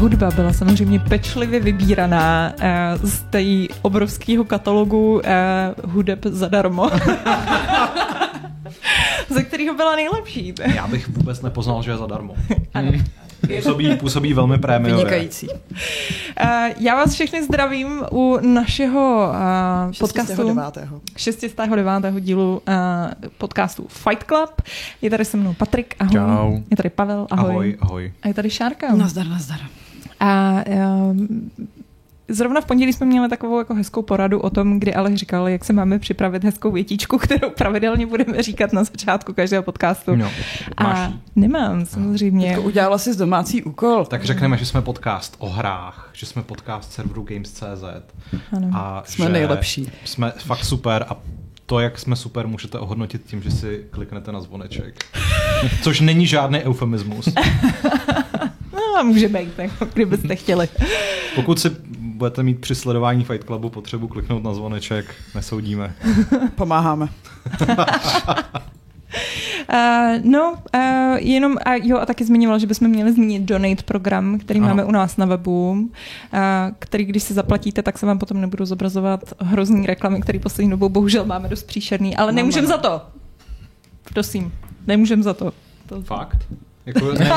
hudba byla samozřejmě pečlivě vybíraná uh, z té obrovského katalogu uh, hudeb zadarmo. ze kterého byla nejlepší. Já bych vůbec nepoznal, že je zadarmo. ano. Působí, působí velmi prémiově. Vynikající. Uh, já vás všechny zdravím u našeho podcastu 609. dílu podcastu Fight Club. Je tady se mnou Patrik, ahoj. Čau. Je tady Pavel, ahoj. Ahoj, ahoj. A je tady Šárka. Nazdar, nazdar. A uh, Zrovna v pondělí jsme měli takovou jako hezkou poradu o tom, kdy ale říkal, jak se máme připravit hezkou větičku, kterou pravidelně budeme říkat na začátku každého podcastu. No, a nemám, samozřejmě. Teďko udělala si z domácí úkol. Tak řekneme, že jsme podcast o hrách, že jsme podcast serveru Games.cz. Ano. A jsme že nejlepší. Jsme fakt super a to, jak jsme super, můžete ohodnotit tím, že si kliknete na zvoneček. Což není žádný eufemismus. no, může být, jako, kdybyste chtěli. Pokud si budete mít při sledování Fight Clubu potřebu kliknout na zvoneček, nesoudíme. Pomáháme. Uh, no, uh, jenom, a jo, a taky zmiňovala, že bychom měli zmínit Donate program, který ano. máme u nás na webu, uh, který, když si zaplatíte, tak se vám potom nebudu zobrazovat hrozný reklamy, který poslední dobou bohužel máme dost příšerný, ale nemůžem za to. Prosím, nemůžem za to. to... Fakt? Jako, ne,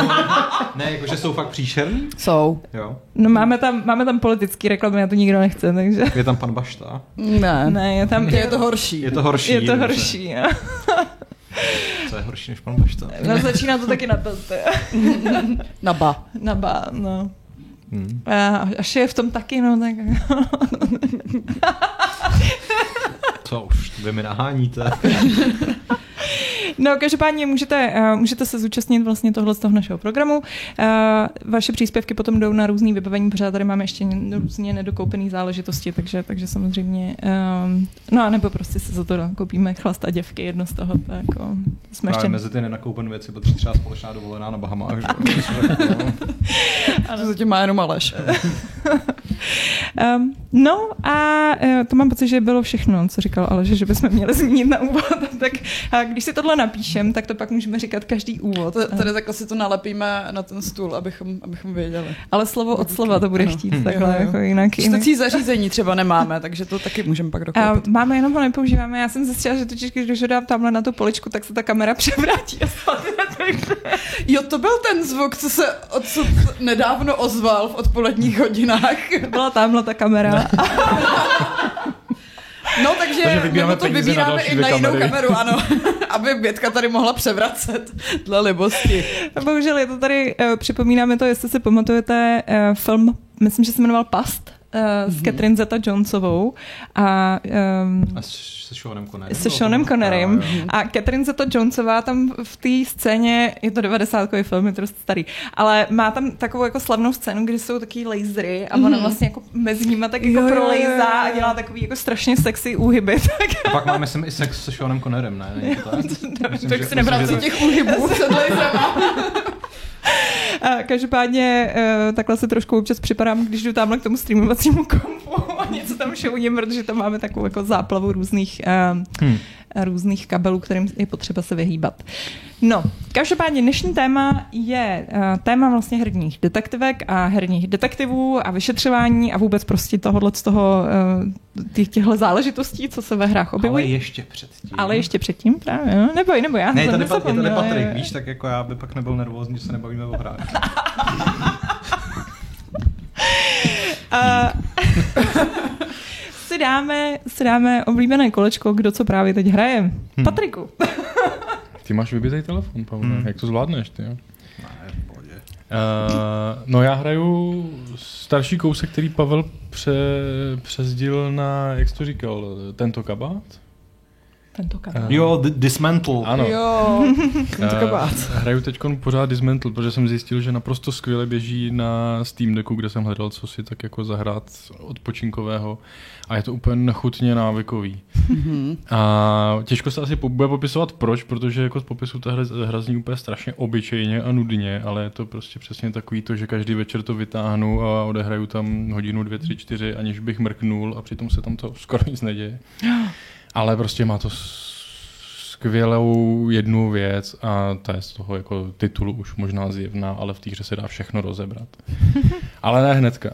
ne, jako, že jsou fakt příšerný? Jsou. Jo. No máme tam, máme tam politický reklamy a to nikdo nechce, takže... Je tam pan Bašta? Ne. Ne, je tam... Je to horší. Je to horší. Je to horší, jo. Co je horší než pan Bašta? No začíná to taky na to. Na ba. Na ba, no. Hmm. A, až je v tom taky, no tak... Co už, vy mi naháníte. No, každopádně můžete, uh, můžete se zúčastnit vlastně tohle z toho našeho programu. Uh, vaše příspěvky potom jdou na různý vybavení, protože tady máme ještě různě nedokoupené záležitosti, takže, takže samozřejmě, um, no a nebo prostě se za to koupíme chlast a děvky, jedno z toho, tak jako jsme ještě... mezi ty nenakoupené věci patří třeba společná dovolená na Bahamách, že? to zatím má jenom Aleš. um, no a uh, to mám pocit, že bylo všechno, co říkal Aleš, že bychom měli zmínit na úvod. tak a když si tohle napíšem, tak to pak můžeme říkat každý úvod. Tady takhle si to nalepíme na ten stůl, abychom, abychom věděli. Ale slovo od slova to bude chtít ano. takhle, jako jinak. Čtecí zařízení třeba nemáme, takže to taky můžeme pak dokoupit. Máme, jenom ho nepoužíváme. Já jsem zjistila, že totiž, když ho dám tamhle na tu poličku, tak se ta kamera převrátí a Jo, to byl ten zvuk, co se odsud nedávno ozval v odpoledních hodinách. Byla tamhle ta kamera. No, takže, takže vybíráme to vybíráme i na jinou kamery. kameru, ano. Aby Bětka tady mohla převracet dle libosti. Bohužel je to tady, uh, připomínáme to, jestli si pamatujete uh, film, myslím, že se jmenoval Past, mm-hmm. s mhm. Catherine Zeta-Jonesovou a, um, a se Seanem Connerem. Se Seanem Connerem. A Catherine Zeta-Jonesová tam v té scéně, je to 90 film, je to dost starý, ale má tam takovou jako slavnou scénu, kdy jsou taky lasery a ona mm-hmm. vlastně jako mezi nimi tak jako prolejzá a dělá takový jako strašně sexy úhyby. Tak. A pak máme myslím i sex se Seanem Connerem, ne? Není to tak? Myslím, tak si nebral těch úhybů. A každopádně uh, takhle se trošku občas připadám, když jdu tamhle k tomu streamovacímu kompu a něco tam šouním, protože tam máme takovou jako záplavu různých, uh, hmm. Různých kabelů, kterým je potřeba se vyhýbat. No, každopádně dnešní téma je uh, téma vlastně herních detektivek a herních detektivů a vyšetřování a vůbec prostě tohohle z toho uh, těch, těchto záležitostí, co se ve hrách objevují. Ale ještě předtím. Ale ještě předtím, právě, no. Neboj, nebo já. Ne, je tady, je tady Patrik, víš, tak jako já by pak nebyl nervózní, že se nebavíme o hrách. si dáme, si dáme oblíbené kolečko, kdo co právě teď hraje. Hmm. Patriku. Ty máš vybitý telefon, Pavel. Hmm. Jak to zvládneš, ty jo? Uh, no já hraju starší kousek, který Pavel pře, přezdil na, jak jsi to říkal, tento kabát? Tento kabát. Uh, jo, d- Dismantle. Ano. Jo, tento kabát. Uh, hraju teď pořád Dismantle, protože jsem zjistil, že naprosto skvěle běží na Steam Decku, kde jsem hledal, co si tak jako zahrát odpočinkového a je to úplně nechutně návykový. Mm-hmm. A těžko se asi bude popisovat proč, protože jako z popisu ta hra, hra zní úplně strašně obyčejně a nudně, ale je to prostě přesně takový to, že každý večer to vytáhnu a odehraju tam hodinu, dvě, tři, čtyři, aniž bych mrknul a přitom se tam to skoro nic neděje. Ale prostě má to skvělou jednu věc a ta je z toho jako titulu už možná zjevná, ale v té hře se dá všechno rozebrat. ale ne hnedka.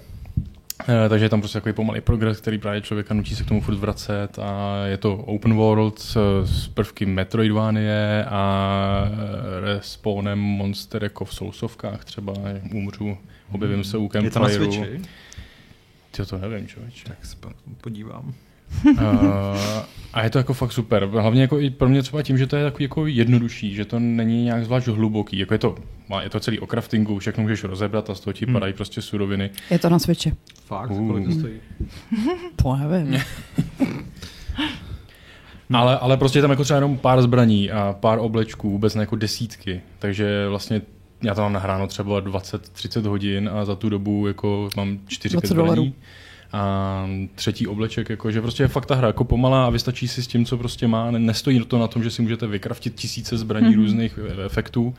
Eh, takže je tam prostě takový pomalý progres, který právě člověka nutí se k tomu furt vracet a je to open world s prvky Metroidvanie a respawnem monster jako v Soulsovkách třeba, umřu, objevím se u Campfireu. Je to na Switchi? Ty to nevím, člověče. Tak se podívám. Uh, a je to jako fakt super. Hlavně jako i pro mě třeba tím, že to je takový jako jednodušší, že to není nějak zvlášť hluboký. Jako je to, je to celý o craftingu, všechno můžeš rozebrat a z toho ti hmm. padají prostě suroviny. Je to na Switchi. Fakt? Uh. Kolik to stojí? to nevím. ale, ale prostě je tam jako třeba jenom pár zbraní a pár oblečků, vůbec ne jako desítky. Takže vlastně já tam mám nahráno třeba 20-30 hodin a za tu dobu jako mám 4-5 zbraní. A třetí obleček, jako, že prostě je fakt ta hra jako pomalá a vystačí si s tím, co prostě má. Nestojí to na tom, že si můžete vykraftit tisíce zbraní mm-hmm. různých efektů,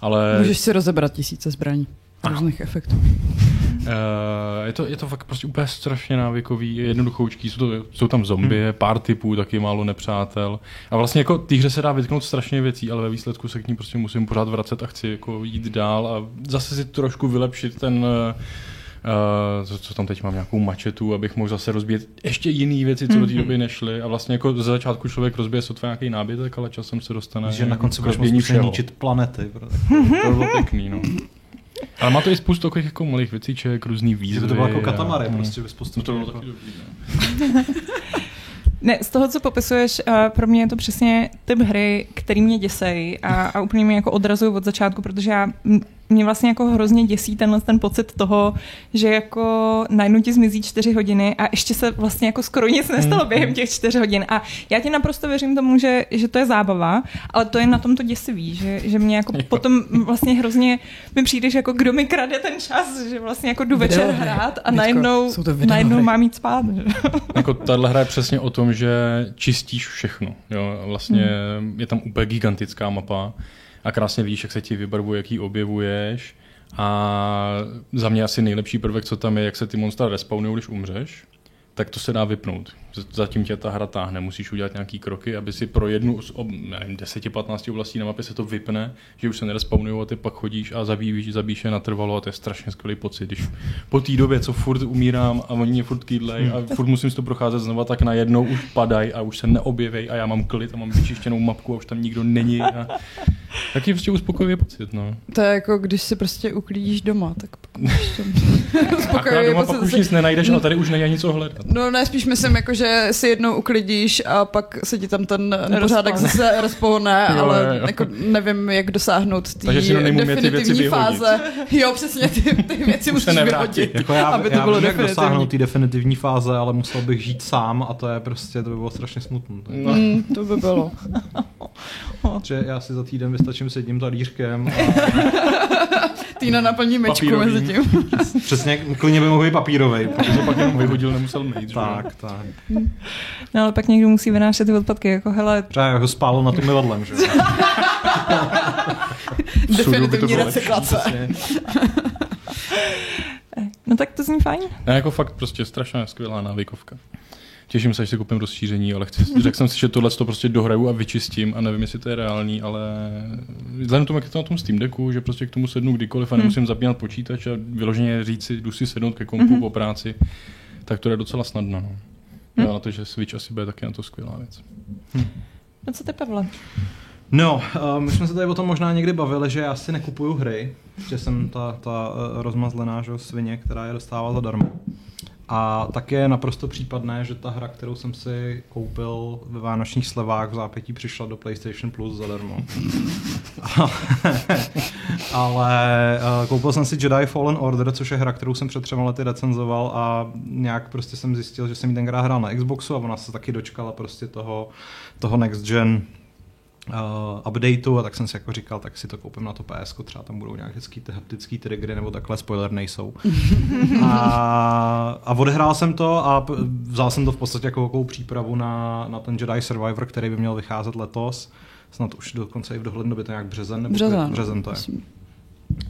ale... Můžeš si rozebrat tisíce zbraní různých efektů. Uh, je, to, je to fakt prostě úplně strašně návykový, jednoduchoučký, jsou, to, jsou tam zombie, hmm. pár typů, taky málo nepřátel. A vlastně jako té hře se dá vytknout strašně věcí, ale ve výsledku se k ní prostě musím pořád vracet a chci jako jít dál a zase si trošku vylepšit ten uh, Uh, co, co tam teď mám nějakou mačetu, abych mohl zase rozbít ještě jiné věci, co do té mhm. doby nešly. A vlastně jako ze začátku člověk rozbije sotva nějaký nábytek, ale časem se dostane. Že na konci budeš moct ničit planety. To bylo pěkný, no. Ale má to i spoustu takových jako malých věcíček, různý výzvy. Že to bylo jako katamary, a... prostě bez postupu. No to bylo taky dobrý, no. Ne, z toho, co popisuješ, uh, pro mě je to přesně typ hry, který mě děsej a, a úplně mě jako odrazují od začátku, protože já mě vlastně jako hrozně děsí tenhle ten pocit toho, že jako najednou ti zmizí čtyři hodiny a ještě se vlastně jako skoro nic nestalo mm, během mm. těch čtyř hodin. A já ti naprosto věřím tomu, že, že to je zábava, ale to je na tom to děsivý, že, že mě jako potom vlastně hrozně mi přijdeš jako kdo mi krade ten čas, že vlastně jako jdu večer hrát a najednou, najednou mám jít spát. Že? Jako tahle hra je přesně o tom, že čistíš všechno. Jo? Vlastně hmm. je tam úplně gigantická mapa a krásně víš, jak se ti vybarvuje, jaký objevuješ. A za mě asi nejlepší prvek, co tam je, jak se ty monstra respawnují, když umřeš tak to se dá vypnout. Zatím tě ta hra táhne, musíš udělat nějaký kroky, aby si pro jednu z 10-15 oblastí na mapě se to vypne, že už se nerespawnují a ty pak chodíš a zabíjíš, zabíjíš je natrvalo a to je strašně skvělý pocit. Když po té době, co furt umírám a oni mě furt kýdlej a furt musím si to procházet znova, tak najednou už padají a už se neobjeví a já mám klid a mám vyčištěnou mapku a už tam nikdo není. A... Taky prostě uspokojivý pocit, no. To je jako, když si prostě uklidíš doma, tak uspokojivý doma pak už nic nenajdeš a tady už není nic hledat. No ne, spíš myslím, jako, že si jednou uklidíš a pak se ti tam ten nepořádek zase respawne, ale jo, jo. Jako nevím, jak dosáhnout té definitivní fáze. Jo, přesně, ty, ty věci musíš vyhodit, jako já, aby to já bylo vím, jak dosáhnout té definitivní fáze, ale musel bych žít sám a to je prostě, to by bylo strašně smutné. No. Mm, to by bylo. že já si za týden vystačím s jedním talířkem. A... Týna naplní mečku mezi tím. Přesně, klidně by mohl být papírový, protože pak jenom vyhodil, nemusel mít. Tak, tak. No ale pak někdo musí vynášet ty odpadky, jako hele. Třeba jako spálo na tom mivadlem, že Definitivní recyklace. No tak to zní fajn. Ne, jako fakt prostě strašná skvělá návykovka. Těším se, že si koupím rozšíření, ale chci, řekl jsem si, že tohle to prostě dohraju a vyčistím a nevím, jestli to je reálný, ale vzhledem tomu, jak je to na tom Steam Decku, že prostě k tomu sednu kdykoliv a nemusím zapínat počítač a vyloženě říct si, jdu si sednout ke kompu mm-hmm. po práci, tak to je docela snadno. No. Hmm. na to, že Switch asi bude taky na to skvělá věc. Hm. No co ty, Pavle? No, uh, my jsme se tady o tom možná někdy bavili, že já si nekupuju hry, že jsem ta, ta uh, rozmazlená že, svině, která je dostává zadarmo. A také je naprosto případné, že ta hra, kterou jsem si koupil ve vánočních slevách v zápětí, přišla do PlayStation Plus zadarmo. Ale uh, koupil jsem si Jedi Fallen Order, což je hra, kterou jsem před třema lety recenzoval a nějak prostě jsem zjistil, že jsem ji tenkrát hrál na Xboxu a ona se taky dočkala prostě toho, toho next gen uh, updateu a tak jsem si jako říkal, tak si to koupím na to PS, třeba tam budou nějaké hezký haptický triggery nebo takhle, spoiler nejsou. a, a odehrál jsem to a vzal jsem to v podstatě jako takovou přípravu na, na ten Jedi Survivor, který by měl vycházet letos. Snad už dokonce i v dohledné době to nějak březen, nebo březen, březen to je.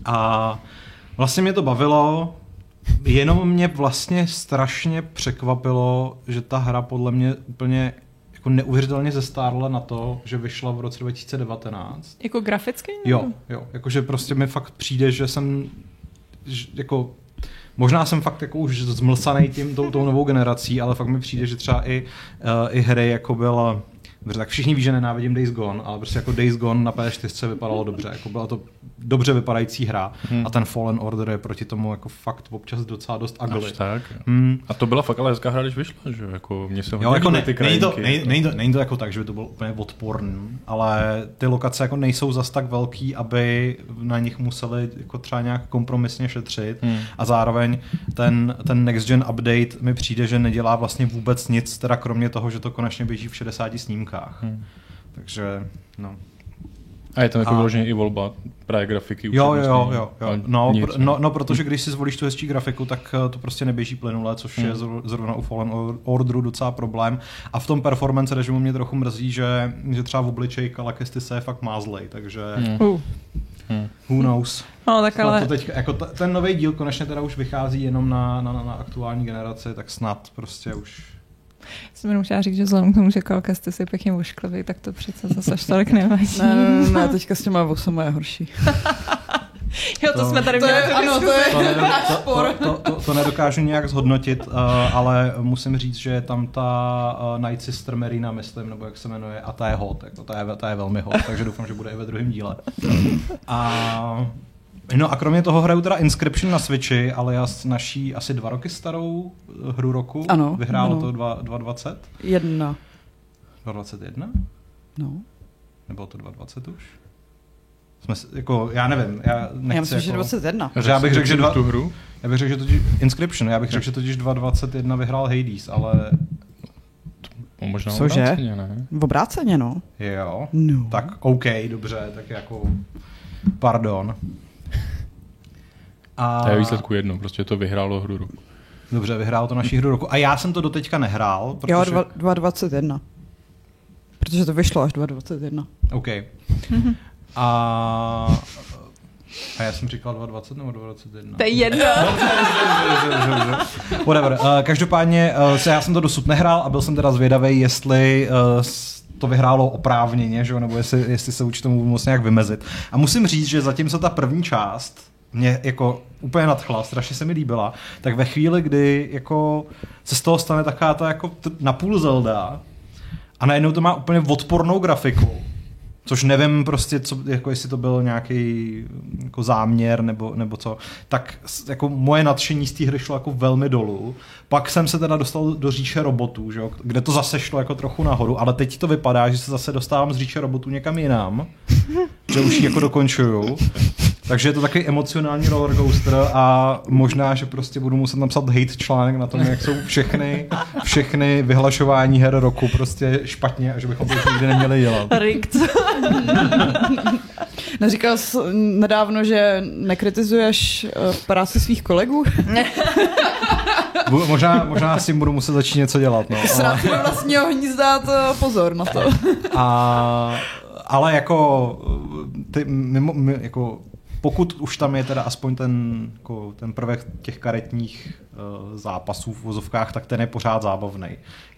A vlastně mě to bavilo, jenom mě vlastně strašně překvapilo, že ta hra podle mě úplně jako neuvěřitelně zestárla na to, že vyšla v roce 2019. Jako graficky? Jo, jo. Jakože prostě mi fakt přijde, že jsem že jako Možná jsem fakt jako už zmlsaný tím, tou, tou novou generací, ale fakt mi přijde, že třeba i, uh, i hry jako byla Dobře, tak všichni ví, že nenávidím Days Gone, ale prostě jako Days Gone na PS4 vypadalo dobře. Jako byla to dobře vypadající hra hmm. a ten Fallen Order je proti tomu jako fakt občas docela dost ugly. Až tak. Hmm. A to byla fakt ale hezká hra, když vyšla, že jako mě se jo, jako ne, ty není, to, není, to, není, to, jako tak, že by to bylo úplně odporný, ale ty lokace jako nejsou zas tak velký, aby na nich museli jako třeba nějak kompromisně šetřit hmm. a zároveň ten, ten next gen update mi přijde, že nedělá vlastně vůbec nic, teda kromě toho, že to konečně běží v 60 snímkách. Hmm. Takže, no. A je tam jako vyloženě i volba právě grafiky. Jo, jo, jo, jo. jo. No, nic, pr- no, no, protože když si zvolíš tu hezčí grafiku, tak eh, to prostě neběží plynule, což hmm. je zrovna u Fallen Orderu docela problém. A v tom performance režimu mě trochu mrzí, že, že třeba v obličeji Kalakesty se je fakt mázlej, takže... Hmm. Uh. Hmm. Who knows? No, tak ale... to teď, jako t- ten nový díl konečně teda už vychází jenom na, na, na aktuální generaci, tak snad prostě už jsem jenom chtěla říct, že vzhledem k tomu, že kalkasty si pěkně ošklivý, tak to přece zase až tolik nevadí. Ne, ne, ne, teďka s těma vosama je horší. Jo, to, to jsme tady to měli. Je, ano, to je to, ne, to, to, to, to, to nedokážu nějak zhodnotit, uh, ale musím říct, že je tam ta uh, Night Sister Marina, myslím, nebo jak se jmenuje, a ta je hot, jako ta, je, ta je velmi hot, takže doufám, že bude i ve druhém díle. A No a kromě toho hraju teda Inscription na Switchi, ale já s naší asi dva roky starou eh, hru roku. Ano. Vyhrálo ano. to 2.20? Jedna. 2.21? No. Nebylo to 2.20 už? Jsme, jako, já nevím, já nechci Já myslím, jako, že 21. Že já bych řekl, že dva, tu hru? Já bych řekl, že totiž Inscription, já bych řekl, že totiž 2.21 vyhrál Hades, ale... Možná Cože? obráceně, ne? V obráceně, no. Jo, no. tak OK, dobře, tak jako pardon. A... To je výsledku jedno, prostě to vyhrálo hru roku. Dobře, vyhrál to naší hru roku. A já jsem to doteďka nehrál. Protože... Jo, 2.21. Protože to vyšlo až 2.21. OK. A... A já jsem říkal 2.20 nebo 2.21? To je jedno. Whatever. Uh, každopádně uh, se, já jsem to dosud nehrál a byl jsem teda zvědavý, jestli uh, to vyhrálo oprávněně, že? nebo jestli, jestli se určitě tomu moc nějak vymezit. A musím říct, že zatímco ta první část mě jako úplně nadchla, strašně se mi líbila, tak ve chvíli, kdy jako se z toho stane taková ta jako napůl Zelda a najednou to má úplně odpornou grafiku, což nevím prostě, co, jako jestli to byl nějaký jako záměr nebo, nebo co, tak jako moje nadšení z té hry šlo jako velmi dolů. Pak jsem se teda dostal do říše robotů, že jo, kde to zase šlo jako trochu nahoru, ale teď to vypadá, že se zase dostávám z říše robotů někam jinam, že už ji jako dokončuju. Takže je to takový emocionální rollercoaster a možná, že prostě budu muset napsat hate článek na tom, jak jsou všechny, všechny vyhlašování her roku prostě špatně a že bychom to už nikdy neměli dělat. Rikt. Neříkal jsi nedávno, že nekritizuješ eh, práci svých kolegů? možná, možná si budu muset začít něco dělat. No. Ale... do vlastního hnízda to pozor na to. A, ale jako, ty, mimo, my, jako pokud už tam je teda aspoň ten, jako, ten prvek těch karetních zápasů v vozovkách, tak ten je pořád zábavný.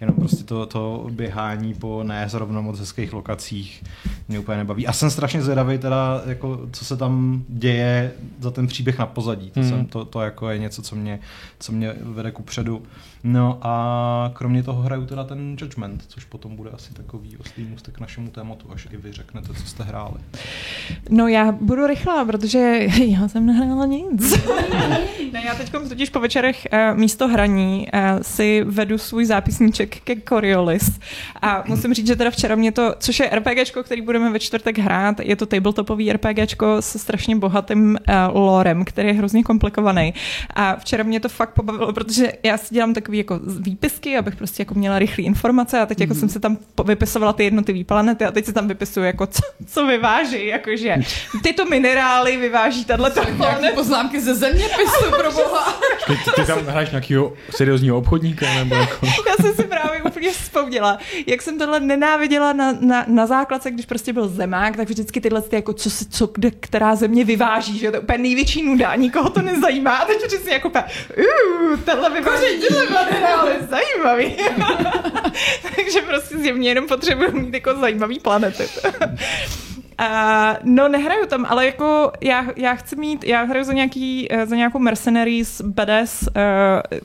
Jenom prostě to, to běhání po ne zrovna moc hezkých lokacích mě úplně nebaví. A jsem strašně zvědavý teda, jako, co se tam děje za ten příběh na pozadí. To, hmm. jsem, to, to jako je něco, co mě, co mě vede ku předu. No a kromě toho hraju teda ten Judgment, což potom bude asi takový oslý můstek k našemu tématu, až i vy řeknete, co jste hráli. No já budu rychlá, protože já jsem nehrála nic. ne, já teď totiž po večerech místo hraní uh, si vedu svůj zápisníček ke Coriolis a musím říct, že teda včera mě to, což je RPGčko, který budeme ve čtvrtek hrát, je to tabletopový RPGčko se strašně bohatým uh, lorem, který je hrozně komplikovaný. A včera mě to fakt pobavilo, protože já si dělám takový jako výpisky, abych prostě jako měla rychlé informace a teď jako mm. jsem si tam vypisovala ty jednotlivé planety a teď se tam vypisuju jako co, co vyváží, jakože tyto minerály vyváží planeta. poznámky ze zeměpisu, pro boha. Ty, ty tam hraješ nějakého seriózního obchodníka? Nebo jako... Já jsem si právě úplně vzpomněla, jak jsem tohle nenáviděla na, na, na základce, když prostě byl zemák, tak vždycky tyhle ty jako co, co kde, která země vyváží, že to je úplně největší nuda, nikoho to nezajímá. A teď vždycky jako uh, tenhle vyváží, minerál je zajímavý. Takže prostě zjevně jenom potřebuju mít jako zajímavý planety. Uh, no nehraju tam, ale jako já, já chci mít, já hraju za, nějaký, eh, za nějakou mercenaries badass uh,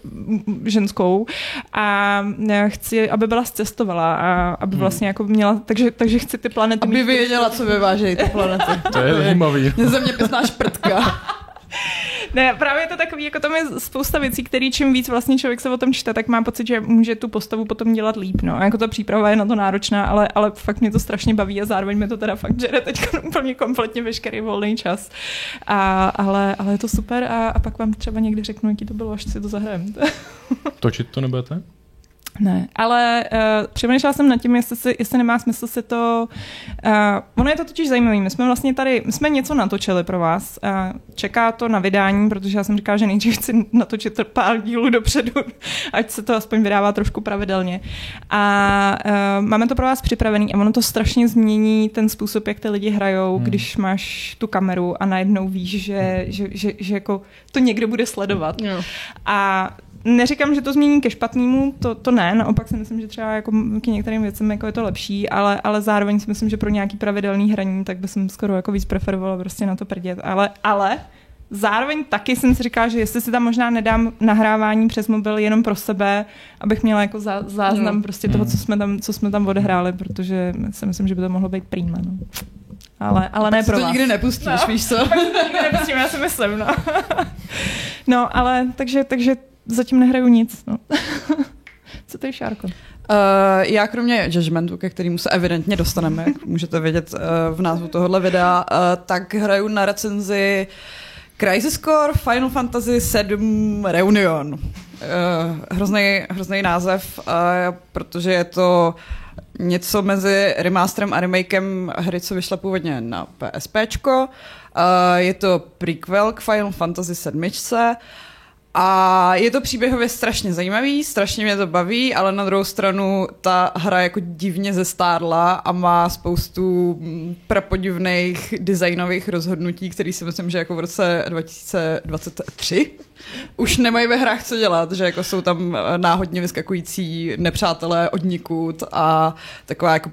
ženskou a chci, aby byla zcestovala a aby hmm. vlastně jako měla, takže, takže chci ty planety Aby věděla, co vyvážejí ty planety. to je zajímavý. Zeměpisná šprtka. ne, právě to takový, jako tam je spousta věcí, který čím víc vlastně člověk se o tom čte, tak má pocit, že může tu postavu potom dělat líp. No. A jako ta příprava je na to náročná, ale, ale fakt mě to strašně baví a zároveň mi to teda fakt žere teď úplně kompletně veškerý volný čas. A, ale, ale je to super a, a pak vám třeba někdy řeknu, jaký to bylo, až si to zahrajem. Točit to nebudete? Ne, ale uh, přemýšlela jsem nad tím, jestli, si, jestli nemá smysl si to... Uh, ono je to totiž zajímavé. My jsme vlastně tady, my jsme něco natočili pro vás. Uh, čeká to na vydání, protože já jsem říkala, že nejdřív chci natočit pár dílů dopředu, ať se to aspoň vydává trošku pravidelně. A uh, máme to pro vás připravený a ono to strašně změní ten způsob, jak ty lidi hrajou, hmm. když máš tu kameru a najednou víš, že, že, že, že jako to někdo bude sledovat. Jo. A neříkám, že to změní ke špatnému, to, to ne, naopak si myslím, že třeba jako k některým věcem jako je to lepší, ale, ale zároveň si myslím, že pro nějaký pravidelný hraní, tak by jsem skoro jako víc preferovala prostě na to prdět. Ale, ale zároveň taky jsem si říkala, že jestli si tam možná nedám nahrávání přes mobil jenom pro sebe, abych měla jako zá, záznam no. prostě toho, co jsme, tam, co jsme tam odehráli, protože si myslím, že by to mohlo být prýma. No. Ale, ale ne pro to vás. nikdy nepustíš, no, víš co? to nikdy nepustím, já si myslím, no. no, ale takže, takže zatím nehraju nic. No. Co ty, Šárko? Uh, já kromě Judgmentu, ke kterému se evidentně dostaneme, jak můžete vědět uh, v názvu tohohle videa, uh, tak hraju na recenzi Crisis Core Final Fantasy VII Reunion. Uh, hrozný, hrozný název, uh, protože je to něco mezi remasterem a remakem hry, co vyšla původně na PSP. Uh, je to prequel k Final Fantasy VII. A je to příběhově strašně zajímavý, strašně mě to baví, ale na druhou stranu ta hra jako divně zestárla a má spoustu mm, prapodivných designových rozhodnutí, které si myslím, že jako v roce 2023 už nemají ve hrách co dělat, že jako jsou tam náhodně vyskakující nepřátelé od nikud a taková jako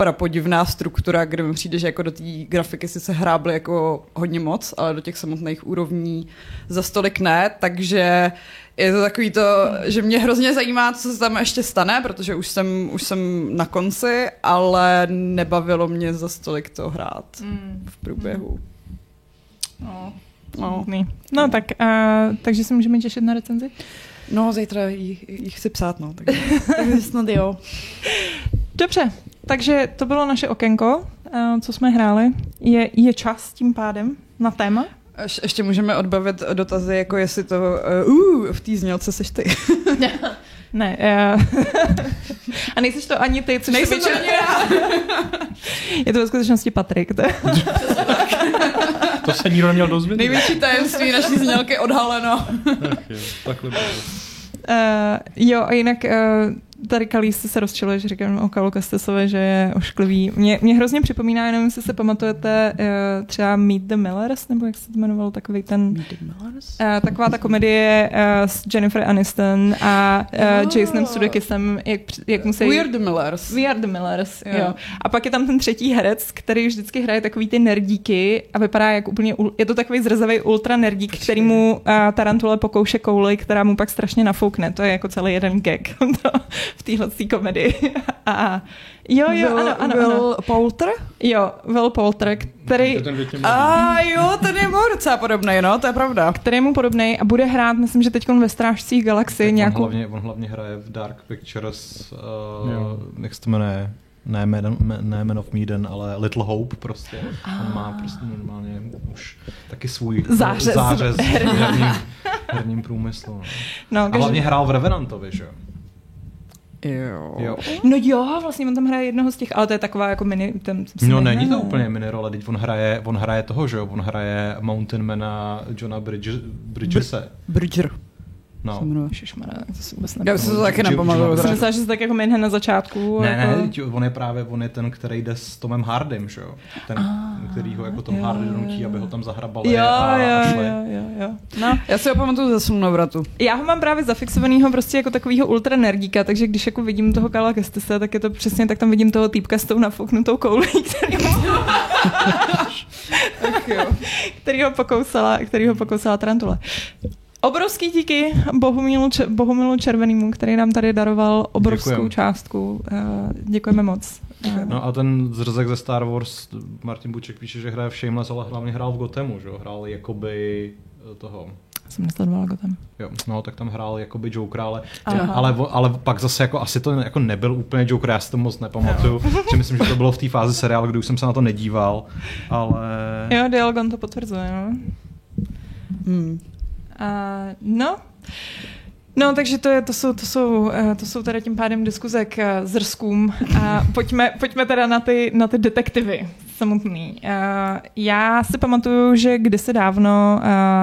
prapodivná struktura, kde mi přijde, že jako do té grafiky si se hrábly jako hodně moc, ale do těch samotných úrovní za stolik ne, takže je to takový to, že mě hrozně zajímá, co se tam ještě stane, protože už jsem, už jsem na konci, ale nebavilo mě za stolik to hrát mm. v průběhu. No. No. no tak, uh, takže se můžeme těšit na recenzi? No, zítra jich chci psát, no. Takže, takže snad jo. Dobře, takže to bylo naše okénko, eh, co jsme hráli. Je, je čas tím pádem na téma? Ještě můžeme odbavit dotazy, jako jestli to uh, uh v té znělce seš ty. ne. Uh, a nejseš to ani ty, což Nejsem to ani já. Je to ve skutečnosti Patrik. To, to se nikdo neměl dozvědět. Největší tajemství naší znělky odhaleno. Ach jo, takhle bylo. Uh, jo, a jinak uh, tady Kalíste se rozčiluje, že říkám o Kalu Kastesovi, že je ošklivý. Mě, mě hrozně připomíná, jenom jestli se pamatujete uh, třeba Meet the Millers, nebo jak se to jmenovalo, takový ten... Meet the Millers? Uh, taková ta komedie uh, s Jennifer Aniston a uh, oh. Jasonem Sudeikisem, jak, jak musí... We are the Millers. We are the Millers, jo. jo. A pak je tam ten třetí herec, který vždycky hraje takový ty nerdíky a vypadá jak úplně... Je to takový zrzavý ultra nerdík, který mu uh, Tarantule pokouše kouli, která mu pak strašně nafoukne. To je jako celý jeden gag v téhle komedii. A jo, jo, Will, ano, ano. Will ano. Poulter? Jo, Will Poulter, který... A jo, ten je mu docela podobný, no, to je pravda. Který je mu podobný a bude hrát, myslím, že teď ve Strážcích galaxii nějakou... On hlavně, on hlavně hraje v Dark Pictures, uh, jak se to jmenuje, ne Man, ne Man of Medan, ale Little Hope prostě. Ah. On má prostě normálně už taky svůj zářez, zářez v herním, herním průmyslu. No. No, a hlavně hrál v Revenantovi, že jo? Jo. jo. No jo, vlastně on tam hraje jednoho z těch, ale to je taková jako mini... Ten, no není to úplně mini role, teď on hraje, on hraje toho, že jo, on hraje Mountainmana Johna Bridges, Bridgese. Br- Bridger. No. Ježišmarja, to si vůbec Já si to taky nepamatuju. Jsem myslela, že jsi tak jako Minhe na začátku. Ne, jako... ne, on je právě on je ten, který jde s Tomem Hardym, že jo? Ten, ah, který ho jako Tom jo, Hardy donutí, aby ho tam zahrabali jo, a, jo, a šli. Jo, jo, jo. No. Já si ho pamatuju ze slunovratu. Já ho mám právě zafixovanýho prostě jako takovýho ultra nerdíka, takže když jako vidím toho Kala Kestise, tak je to přesně, tak tam vidím toho týpka s tou nafouknutou koulí, který ho... který ho pokousala, který ho pokousala tarantule. Obrovský díky Bohumilu, Bohumilu Červenýmu, který nám tady daroval obrovskou Děkujem. částku. Eh, děkujeme moc. No a ten zrzek ze Star Wars, Martin Buček píše, že hraje v Shameless, ale hlavně hrál v Gotemu, že Hrál jakoby eh, toho jsem nesledovala Gotham. Jo, no, tak tam hrál jakoby Joker, ale, ale, ale pak zase jako asi to jako nebyl úplně Joker, já si to moc nepamatuju. že myslím, že to bylo v té fázi seriálu, kdy už jsem se na to nedíval, ale... Jo, Dialogon to potvrzuje, no. Hmm. Uh, no, No, takže to, je, to, jsou, to, jsou, eh, to jsou teda tím pádem diskuze k eh, zrskům. A pojďme, pojďme teda na ty, na ty detektivy samotný. Eh, já si pamatuju, že kdysi dávno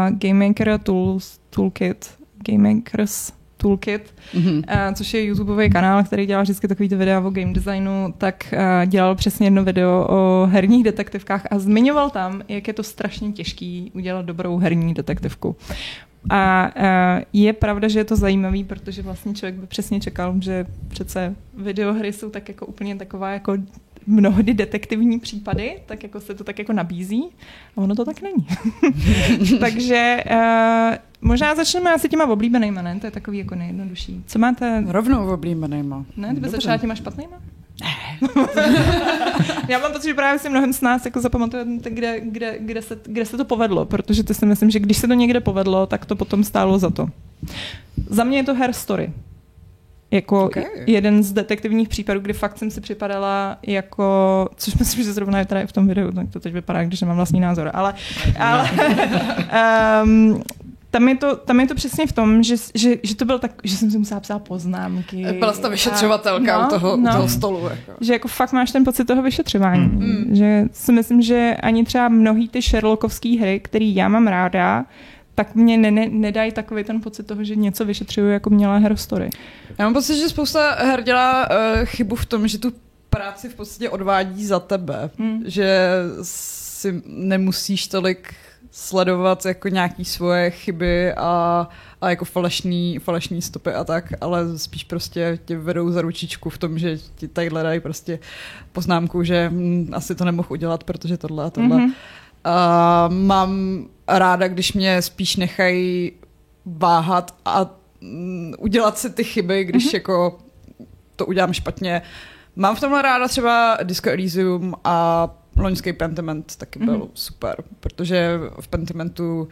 Game Maker Tools, Toolkit, Game Makers Toolkit, mm-hmm. což je YouTubeový kanál, který dělá vždycky takový videa o game designu, tak dělal přesně jedno video o herních detektivkách a zmiňoval tam, jak je to strašně těžký udělat dobrou herní detektivku. A je pravda, že je to zajímavý, protože vlastně člověk by přesně čekal, že přece videohry jsou tak jako úplně taková jako mnohdy detektivní případy, tak jako se to tak jako nabízí a ono to tak není. Takže uh, možná začneme asi těma oblíbenýma, ne? To je takový jako nejjednodušší. Co máte? Rovnou oblíbenýma. Ne, ty bys začala těma špatnýma? Ne. Já mám pocit, že právě si mnohem z nás jako zapamatujete, kde, kde, kde, se, kde se to povedlo, protože ty si myslím, že když se to někde povedlo, tak to potom stálo za to. Za mě je to Hair Story. Jako okay. jeden z detektivních případů, kdy fakt jsem si připadala jako, což myslím, že zrovna je tady v tom videu, tak to teď vypadá, když nemám vlastní názor, ale, ale um, tam je, to, tam je to přesně v tom, že, že, že to bylo tak, že jsem si musela psát poznámky. Byla jsi ta vyšetřovatelka no, u, toho, no, u toho stolu. Jako. Že jako fakt máš ten pocit toho vyšetřování. Mm. Že si myslím, že ani třeba mnohý ty Sherlockovské hry, který já mám ráda, tak mě ne, ne, nedají takový ten pocit toho, že něco vyšetřuju, jako měla Story. Já mám pocit, že spousta her dělá uh, chybu v tom, že tu práci v podstatě odvádí za tebe. Hmm. Že si nemusíš tolik sledovat jako nějaký svoje chyby a, a jako falešný, falešný stopy a tak, ale spíš prostě tě vedou za ručičku v tom, že ti tady dají prostě poznámku, že hm, asi to nemohu udělat, protože tohle a tohle. Mm-hmm. Uh, mám ráda, když mě spíš nechají váhat a mm, udělat si ty chyby, když mm-hmm. jako to udělám špatně. Mám v tomhle ráda třeba Disco Elysium a loňský Pentiment taky byl mm-hmm. super, protože v Pentimentu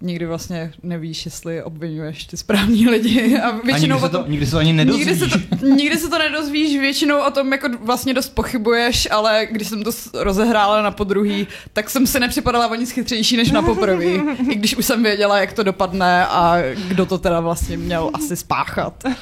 nikdy vlastně nevíš, jestli obvinuješ ty správní lidi. A většinou a nikdy, se to, nikdy se to ani nedozvíš. Nikdy se to, nikdy se to nedozvíš, většinou o tom jako vlastně dost pochybuješ, ale když jsem to rozehrála na podruhý, tak jsem si nepřipadala o nic chytřejší než na poprvý. I když už jsem věděla, jak to dopadne a kdo to teda vlastně měl asi spáchat.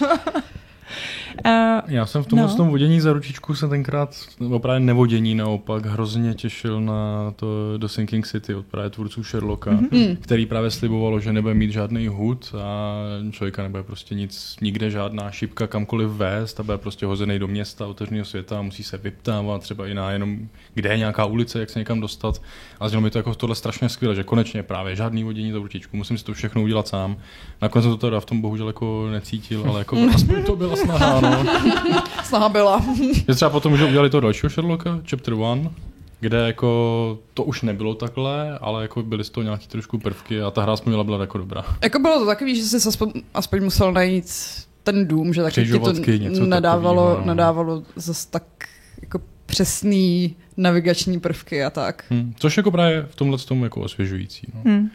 Uh, Já jsem v tomhle no. tom vodění za ručičku se tenkrát, nebo právě nevodění naopak, hrozně těšil na to do Sinking City od právě tvůrců Sherlocka, mm-hmm. který právě slibovalo, že nebude mít žádný hud a člověka nebude prostě nic, nikde žádná šipka kamkoliv vést a bude prostě hozený do města, otevřeného světa a musí se vyptávat třeba i na jenom, kde je nějaká ulice, jak se někam dostat. A znělo mi to jako tohle strašně skvěle, že konečně právě žádný vodění za ručičku, musím si to všechno udělat sám. Nakonec jsem to teda v tom bohužel jako necítil, ale jako aspoň to byla snaha, no. Snaha byla. Je třeba potom, že udělali to dalšího Sherlocka, Chapter 1, kde jako to už nebylo takhle, ale jako byly z toho nějaký trošku prvky a ta hra aspoň byla jako dobrá. Jako bylo to takový, že jsi aspoň, aspoň musel najít ten dům, že taky ti to nadávalo, takovýho, no. nadávalo zase tak jako přesný navigační prvky a tak. Hmm, což jako právě v tomhle tomu jako osvěžující. No. Hmm.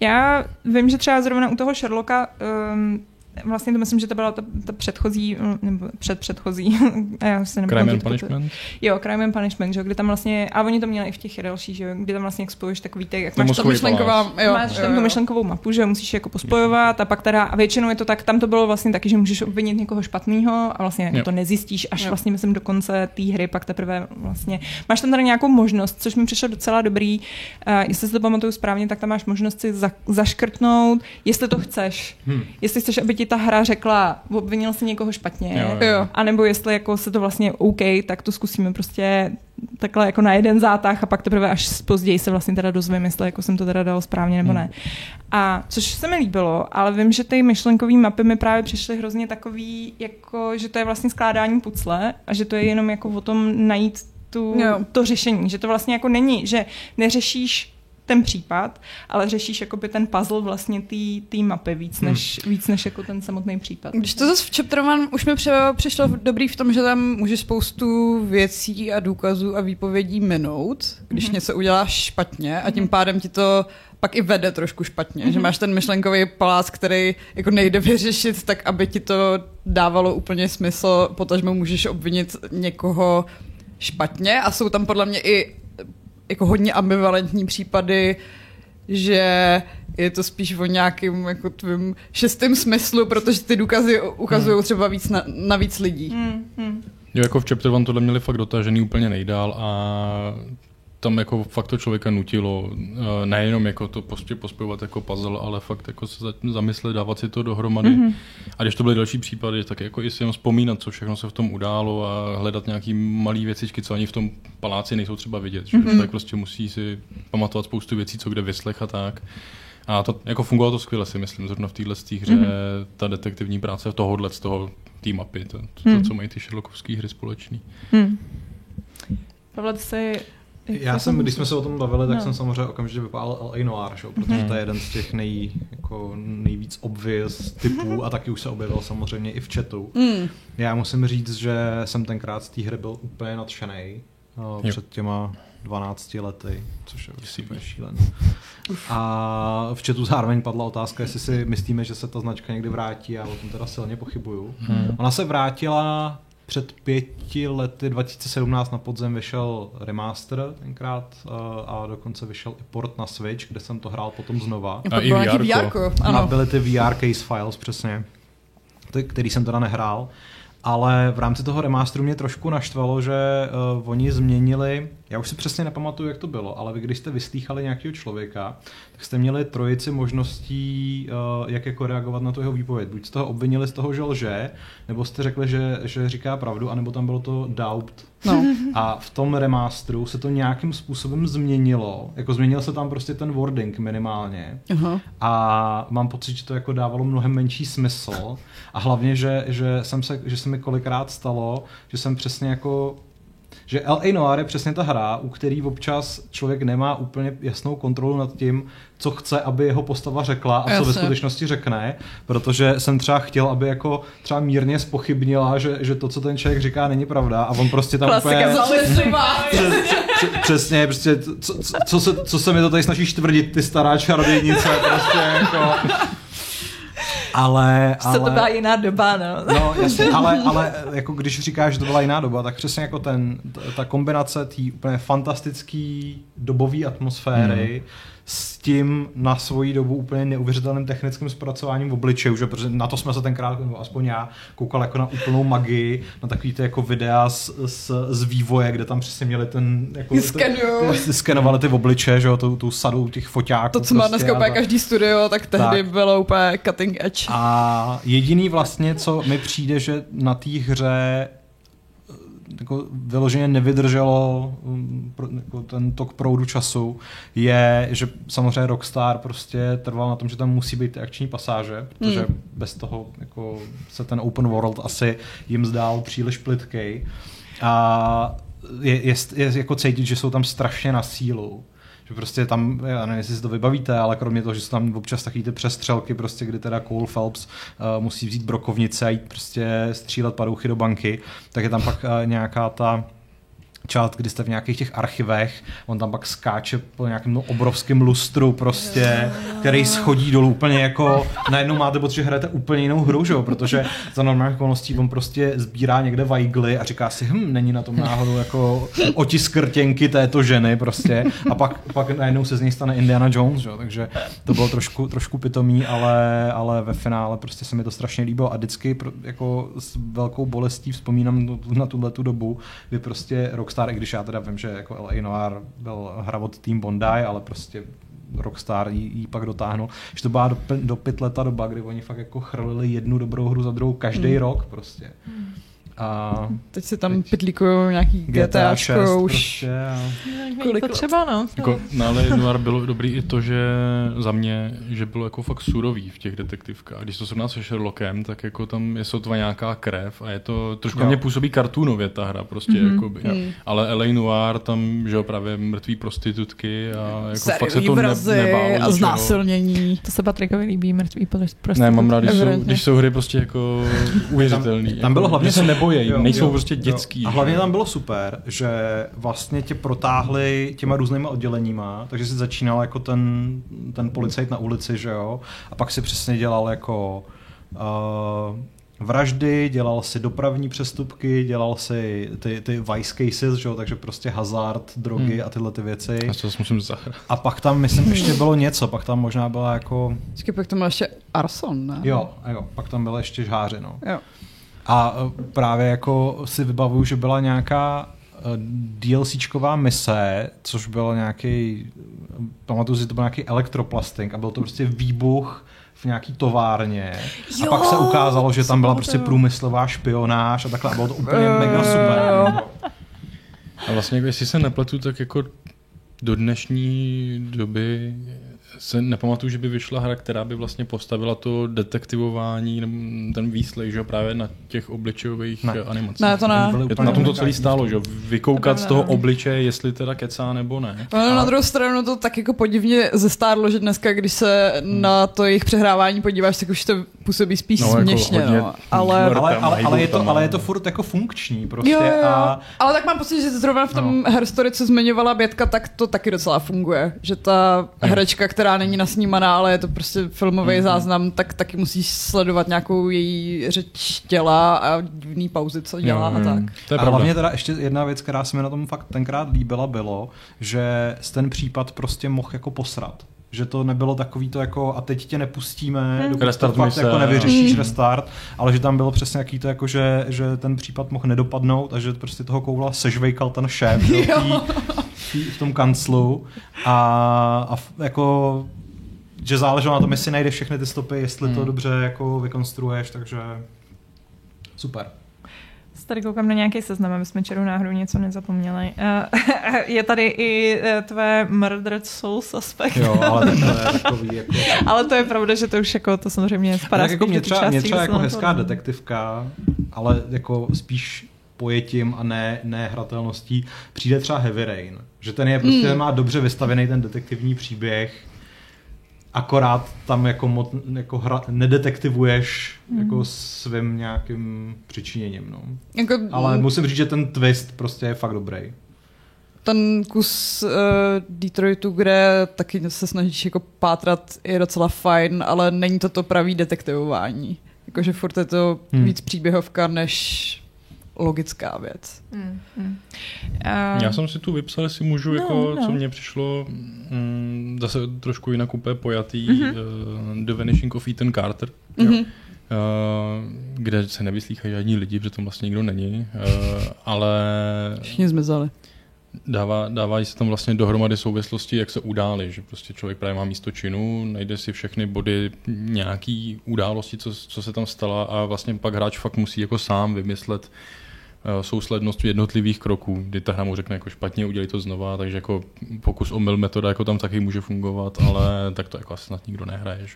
Já vím, že třeba zrovna u toho Sherlocka um, vlastně to myslím, že to byla ta, ta předchozí, nebo předpředchozí, a já se Crime and Punishment? Jo, Crime and Punishment, že, kdy tam vlastně, a oni to měli i v těch dalších, že kdy tam vlastně expluješ takový ty, jak máš tam myšlenková, jo, máš tam tu myšlenkovou mapu, že musíš jako pospojovat a pak teda, a většinou je to tak, tam to bylo vlastně taky, že můžeš obvinit někoho špatného a vlastně jo. to nezjistíš až jo. vlastně myslím do konce té hry, pak teprve vlastně, máš tam teda nějakou možnost, což mi přišlo docela dobrý, uh, jestli si to pamatuju správně, tak tam máš možnost si za, zaškrtnout, jestli to chceš, hmm. jestli chceš, aby ti ta hra řekla, obvinil si někoho špatně, jo, jo. anebo jestli jako se to vlastně OK, tak to zkusíme prostě takhle jako na jeden zátah a pak teprve až později se vlastně teda dozvím, jestli jako jsem to teda dal správně nebo hmm. ne. A což se mi líbilo, ale vím, že ty myšlenkové mapy mi právě přišly hrozně takový, jako, že to je vlastně skládání pucle a že to je jenom jako o tom najít tu, to řešení, že to vlastně jako není, že neřešíš ten případ, ale řešíš jakoby ten puzzle vlastně té mapy víc hmm. než, hmm. víc než jako ten samotný případ. Když to zase v Chapter One už mi přišlo dobrý v tom, že tam můžeš spoustu věcí a důkazů a výpovědí minout, když hmm. něco uděláš špatně a tím hmm. pádem ti to pak i vede trošku špatně, mm-hmm. že máš ten myšlenkový palác, který jako nejde vyřešit tak, aby ti to dávalo úplně smysl, potažmo můžeš obvinit někoho špatně a jsou tam podle mě i jako hodně ambivalentní případy, že je to spíš o nějakým jako tvým šestém smyslu, protože ty důkazy ukazují hmm. třeba víc na, na víc lidí. Hmm, hmm. Jo, jako v Chapter One tohle měli fakt dotažený úplně nejdál a tam jako fakt to člověka nutilo eh, nejenom jako to prostě pospojovat jako puzzle, ale fakt jako se zamyslet, dávat si to dohromady. Mm-hmm. A když to byly další případy, tak jako i si jenom vzpomínat, co všechno se v tom událo a hledat nějaký malý věcičky, co ani v tom paláci nejsou třeba vidět. Že? Mm-hmm. Tak prostě musí si pamatovat spoustu věcí, co kde vyslech a tak. A to jako fungovalo to skvěle, si myslím, zrovna v téhle hře, mm-hmm. ta detektivní práce tohohle z toho té mapy, to, to, mm. co mají ty Sherlockovské hry společný. Mm. Pavle, ty jsi já jsem, když jsme se o tom bavili, tak no. jsem samozřejmě okamžitě vypálil L.A. Noir, show, protože mm. to je jeden z těch nej, jako nejvíc obvious typů a taky už se objevil samozřejmě i v chatu. Mm. Já musím říct, že jsem tenkrát z té hry byl úplně nadšený uh, před těma 12 lety, což je prostě úplně šílené. A v chatu zároveň padla otázka, jestli si myslíme, že se ta značka někdy vrátí, a o tom teda silně pochybuju. Hmm. Ona se vrátila před pěti lety, 2017 na podzem vyšel remaster tenkrát uh, a dokonce vyšel i port na Switch, kde jsem to hrál potom znova. A, a i VR. Ano. Byly ty VR case files přesně, ty, který jsem teda nehrál ale v rámci toho remasteru mě trošku naštvalo, že uh, oni změnili, já už si přesně nepamatuju, jak to bylo, ale vy když jste vyslýchali nějakého člověka, tak jste měli trojici možností, uh, jak jako reagovat na to jeho výpověď. Buď jste ho obvinili z toho, že lže, nebo jste řekli, že, že říká pravdu, anebo tam bylo to doubt. No. A v tom remasteru se to nějakým způsobem změnilo. Jako změnil se tam prostě ten wording minimálně. Uh-huh. A mám pocit, že to jako dávalo mnohem menší smysl. A hlavně, že, že, jsem se, že se mi kolikrát stalo, že jsem přesně jako že L.A. Noir je přesně ta hra, u který občas člověk nemá úplně jasnou kontrolu nad tím, co chce, aby jeho postava řekla a co Jasně. ve skutečnosti řekne, protože jsem třeba chtěl, aby jako třeba mírně spochybnila, že, že to, co ten člověk říká, není pravda a on prostě tam Klasika úplně... Přesně, prostě, co, co, co, se, co se mi to tady snažíš tvrdit, ty stará čarodějnice, prostě jako ale, ale... to byla jiná doba, no. No, jasně, ale, ale jako když říkáš, že to byla jiná doba, tak přesně jako ten, ta kombinace té úplně fantastické dobové atmosféry, hmm s tím na svoji dobu úplně neuvěřitelným technickým zpracováním v obličeju, že protože na to jsme se tenkrát, nebo aspoň já, koukal jako na úplnou magii, na takový ty jako videa z, z, z vývoje, kde tam přesně měli ten, jako, ty, ty, skenovali ty obliče, že jo, tu, tu sadu těch foťáků. To, co prostě, má dneska úplně každý studio, tak tehdy tak. bylo úplně cutting edge. A jediný vlastně, co mi přijde, že na té hře jako vyloženě nevydrželo um, jako ten tok proudu času, je, že samozřejmě Rockstar prostě trval na tom, že tam musí být ty akční pasáže, protože mm. bez toho jako se ten open world asi jim zdál příliš plitkej. A je, je, je jako cítit, že jsou tam strašně na sílu že prostě tam, já nevím, jestli si to vybavíte, ale kromě toho, že jsou tam občas taky ty přestřelky, prostě, kdy teda Cole Phelps uh, musí vzít brokovnice a jít prostě střílet padouchy do banky, tak je tam pak uh, nějaká ta čat, kdy jste v nějakých těch archivech, on tam pak skáče po nějakém no, obrovském lustru prostě, který schodí dolů úplně jako, najednou máte pocit, že hrajete úplně jinou hru, že protože za normálních okolností on prostě sbírá někde vajgly a říká si, hm, není na tom náhodou jako otisk rtěnky této ženy prostě. A pak, pak najednou se z něj stane Indiana Jones, že takže to bylo trošku, trošku pitomý, ale, ale ve finále prostě se mi to strašně líbilo a vždycky jako s velkou bolestí vzpomínám na tuhle tu dobu, kdy prostě Rockstar, i když já teda vím, že jako L.A. Noir byl hravot Team Bondi, ale prostě Rockstar jí, jí pak dotáhnul, že to byla do, do pět leta doba, kdy oni fakt jako chrlili jednu dobrou hru za druhou každý mm. rok prostě. Mm. A teď se tam teď pitlíkují nějaký GTA 6 už. Prostě a... Kolik potřeba, no. Jako, na no, Noir bylo dobrý i to, že za mě, že bylo jako fakt surový v těch detektivkách. Když to srovná se Sherlockem, tak jako tam je sotva nějaká krev a je to, trošku mě působí kartunově ta hra prostě, mm-hmm. jakoby. Mm. Ale LA Noir tam, že jo, právě mrtví prostitutky a jako fakt se to ne, nebálo a znásilnění. To se Patrikovi líbí, mrtví prostitutky. Ne, mám rád, když jsou, když jsou hry prostě jako uvěřitelný. Tam, tam bylo hlavně se nebojí, jo, nejsou jo, prostě dětský. Jo. A hlavně tam bylo super, že vlastně tě protáhli těma různýma odděleníma, takže jsi začínal jako ten, ten policajt na ulici, že jo, a pak si přesně dělal jako uh, vraždy, dělal si dopravní přestupky, dělal si ty, ty vice cases, že jo, takže prostě hazard, drogy hmm. a tyhle ty věci. A to musím zahrát. A pak tam, myslím, ještě bylo něco, pak tam možná byla jako... Vždycky pak tam byl ještě arson, ne? Jo, jo, pak tam bylo ještě žháři, no. Jo. A e, právě jako si vybavuju, že byla nějaká e, DLCčková mise, což byl nějaký, pamatuju si, to byl nějaký elektroplasting a byl to prostě výbuch v nějaký továrně. Jo, a pak se ukázalo, že tam byla prostě průmyslová špionáž a takhle. A bylo to úplně mega super. A vlastně, jestli se nepletu, tak jako do dnešní doby se nepamatuju, že by vyšla hra, která by vlastně postavila to detektivování, ten výslej, že právě na těch obličejových ne. animacích. Ne, to ne. Je to na tom to celý stálo, že vykoukat z toho obličeje, jestli teda kecá nebo ne. No, a... Na druhou stranu to tak jako podivně zestárlo, že dneska, když se hmm. na to jejich přehrávání podíváš, tak už to působí spíš no, jako směšně. Jako no. ale... Ale, ale, ale, je to, ale je to furt jako funkční prostě. Jo, jo. A... Ale tak mám pocit, že zrovna v tom no. herstory, co zmiňovala Bětka, tak to taky docela funguje. Že ta herečka, která která není nasnímaná, ale je to prostě filmový mm-hmm. záznam, tak taky musíš sledovat nějakou její řeč těla a divný pauzy, co dělá jo, a tak. To je a hlavně teda ještě jedna věc, která se mi na tom fakt tenkrát líbila, bylo, že ten případ prostě mohl jako posrat že to nebylo takový to jako a teď tě nepustíme, hmm. dokud to fakt se, jako nevyřešíš hmm. restart, ale že tam bylo přesně jaký to jako, že, že ten případ mohl nedopadnout a že prostě toho koula sežvejkal ten šéf v tom kanclu a, a jako že záleželo na tom, jestli najdeš všechny ty stopy, jestli hmm. to dobře jako vykonstruuješ, takže super. Tady koukám na nějaký seznam, aby jsme čerou náhodou něco nezapomněli. Uh, je tady i uh, tvé Murdered Soul Suspect. Jo, ale to je takový jako... ale to je pravda, že to už jako to samozřejmě spadá tak jako mě třeba, mě třeba jako hezká detektivka, ale jako spíš pojetím a ne, ne hratelností, přijde třeba Heavy Rain. Že ten je prostě hmm. má dobře vystavený ten detektivní příběh, akorát tam jako, mod, jako hra, nedetektivuješ hmm. jako svým nějakým přičiněním. No. Jako, Ale musím říct, že ten twist prostě je fakt dobrý. Ten kus uh, Detroitu, kde taky se snažíš jako pátrat, je docela fajn, ale není to to pravý detektivování. Jakože furt je to hmm. víc příběhovka, než logická věc. Mm, mm. Uh, Já jsem si tu vypsal, jestli můžu, no, jako, no. co mně přišlo mm, zase trošku jinak úplně pojatý, mm-hmm. uh, The Vanishing of Ethan Carter. Mm-hmm. Uh, kde se nevyslýchají žádní lidi, protože tam vlastně nikdo není, uh, ale... Všichni zmizeli. Dává, dávají se tam vlastně dohromady souvislosti, jak se udály, že prostě člověk právě má místo činu, najde si všechny body nějaký události, co, co se tam stala a vlastně pak hráč fakt musí jako sám vymyslet, Eh, souslednost jednotlivých kroků, kdy ta hra mu řekne jako špatně, udělej to znova, takže jako pokus o mil metoda jako tam taky může fungovat, ale tak to jako asi snad nikdo nehraje. Že?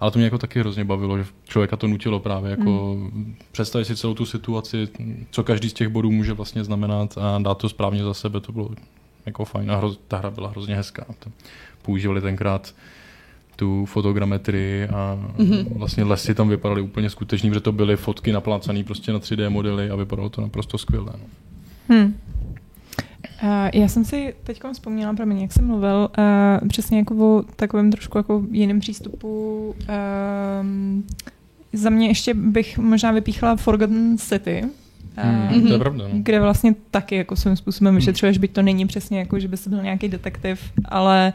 Ale to mě jako taky hrozně bavilo, že člověka to nutilo právě jako mm. představit si celou tu situaci, co každý z těch bodů může vlastně znamenat a dát to správně za sebe, to bylo jako fajn a hroz, ta hra byla hrozně hezká. Používali tenkrát tu fotogrametrii a mm-hmm. vlastně lesy tam vypadaly úplně skutečný, protože to byly fotky naplácané prostě na 3D modely a vypadalo to naprosto skvěle. No. Hmm. Uh, já jsem si teď vzpomněla, pro mě, jak jsem mluvil, uh, přesně jako o takovém trošku jako jiném přístupu. Uh, za mě ještě bych možná vypíchla Forgotten City, Hmm, to je pravda. No. Kde vlastně taky jako svým způsobem vyšetřuješ, byť to není přesně jako, že bys byl nějaký detektiv, ale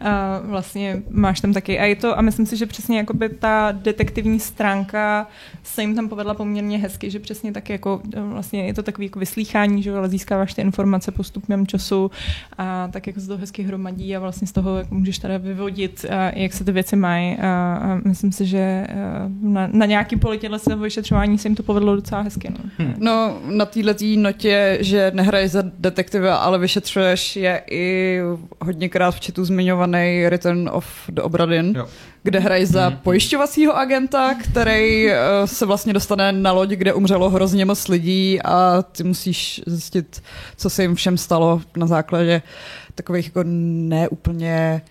uh, vlastně máš tam taky. A je to, a myslím si, že přesně jako by ta detektivní stránka se jim tam povedla poměrně hezky, že přesně tak jako vlastně je to takový jako vyslýchání, že ale získáváš ty informace postupem času a tak jako se to hezky hromadí a vlastně z toho jako můžeš teda vyvodit, a jak se ty věci mají. A, a myslím si, že na, na nějaký poli těchto vyšetřování se jim to povedlo docela hezky. No. Hmm. no na této notě, že nehraješ za detektiva, ale vyšetřuješ, je i hodněkrát v četu zmiňovaný Return of the Obradin, jo. kde hraješ za mm. pojišťovacího agenta, který uh, se vlastně dostane na loď, kde umřelo hrozně moc lidí a ty musíš zjistit, co se jim všem stalo na základě takových jako neúplně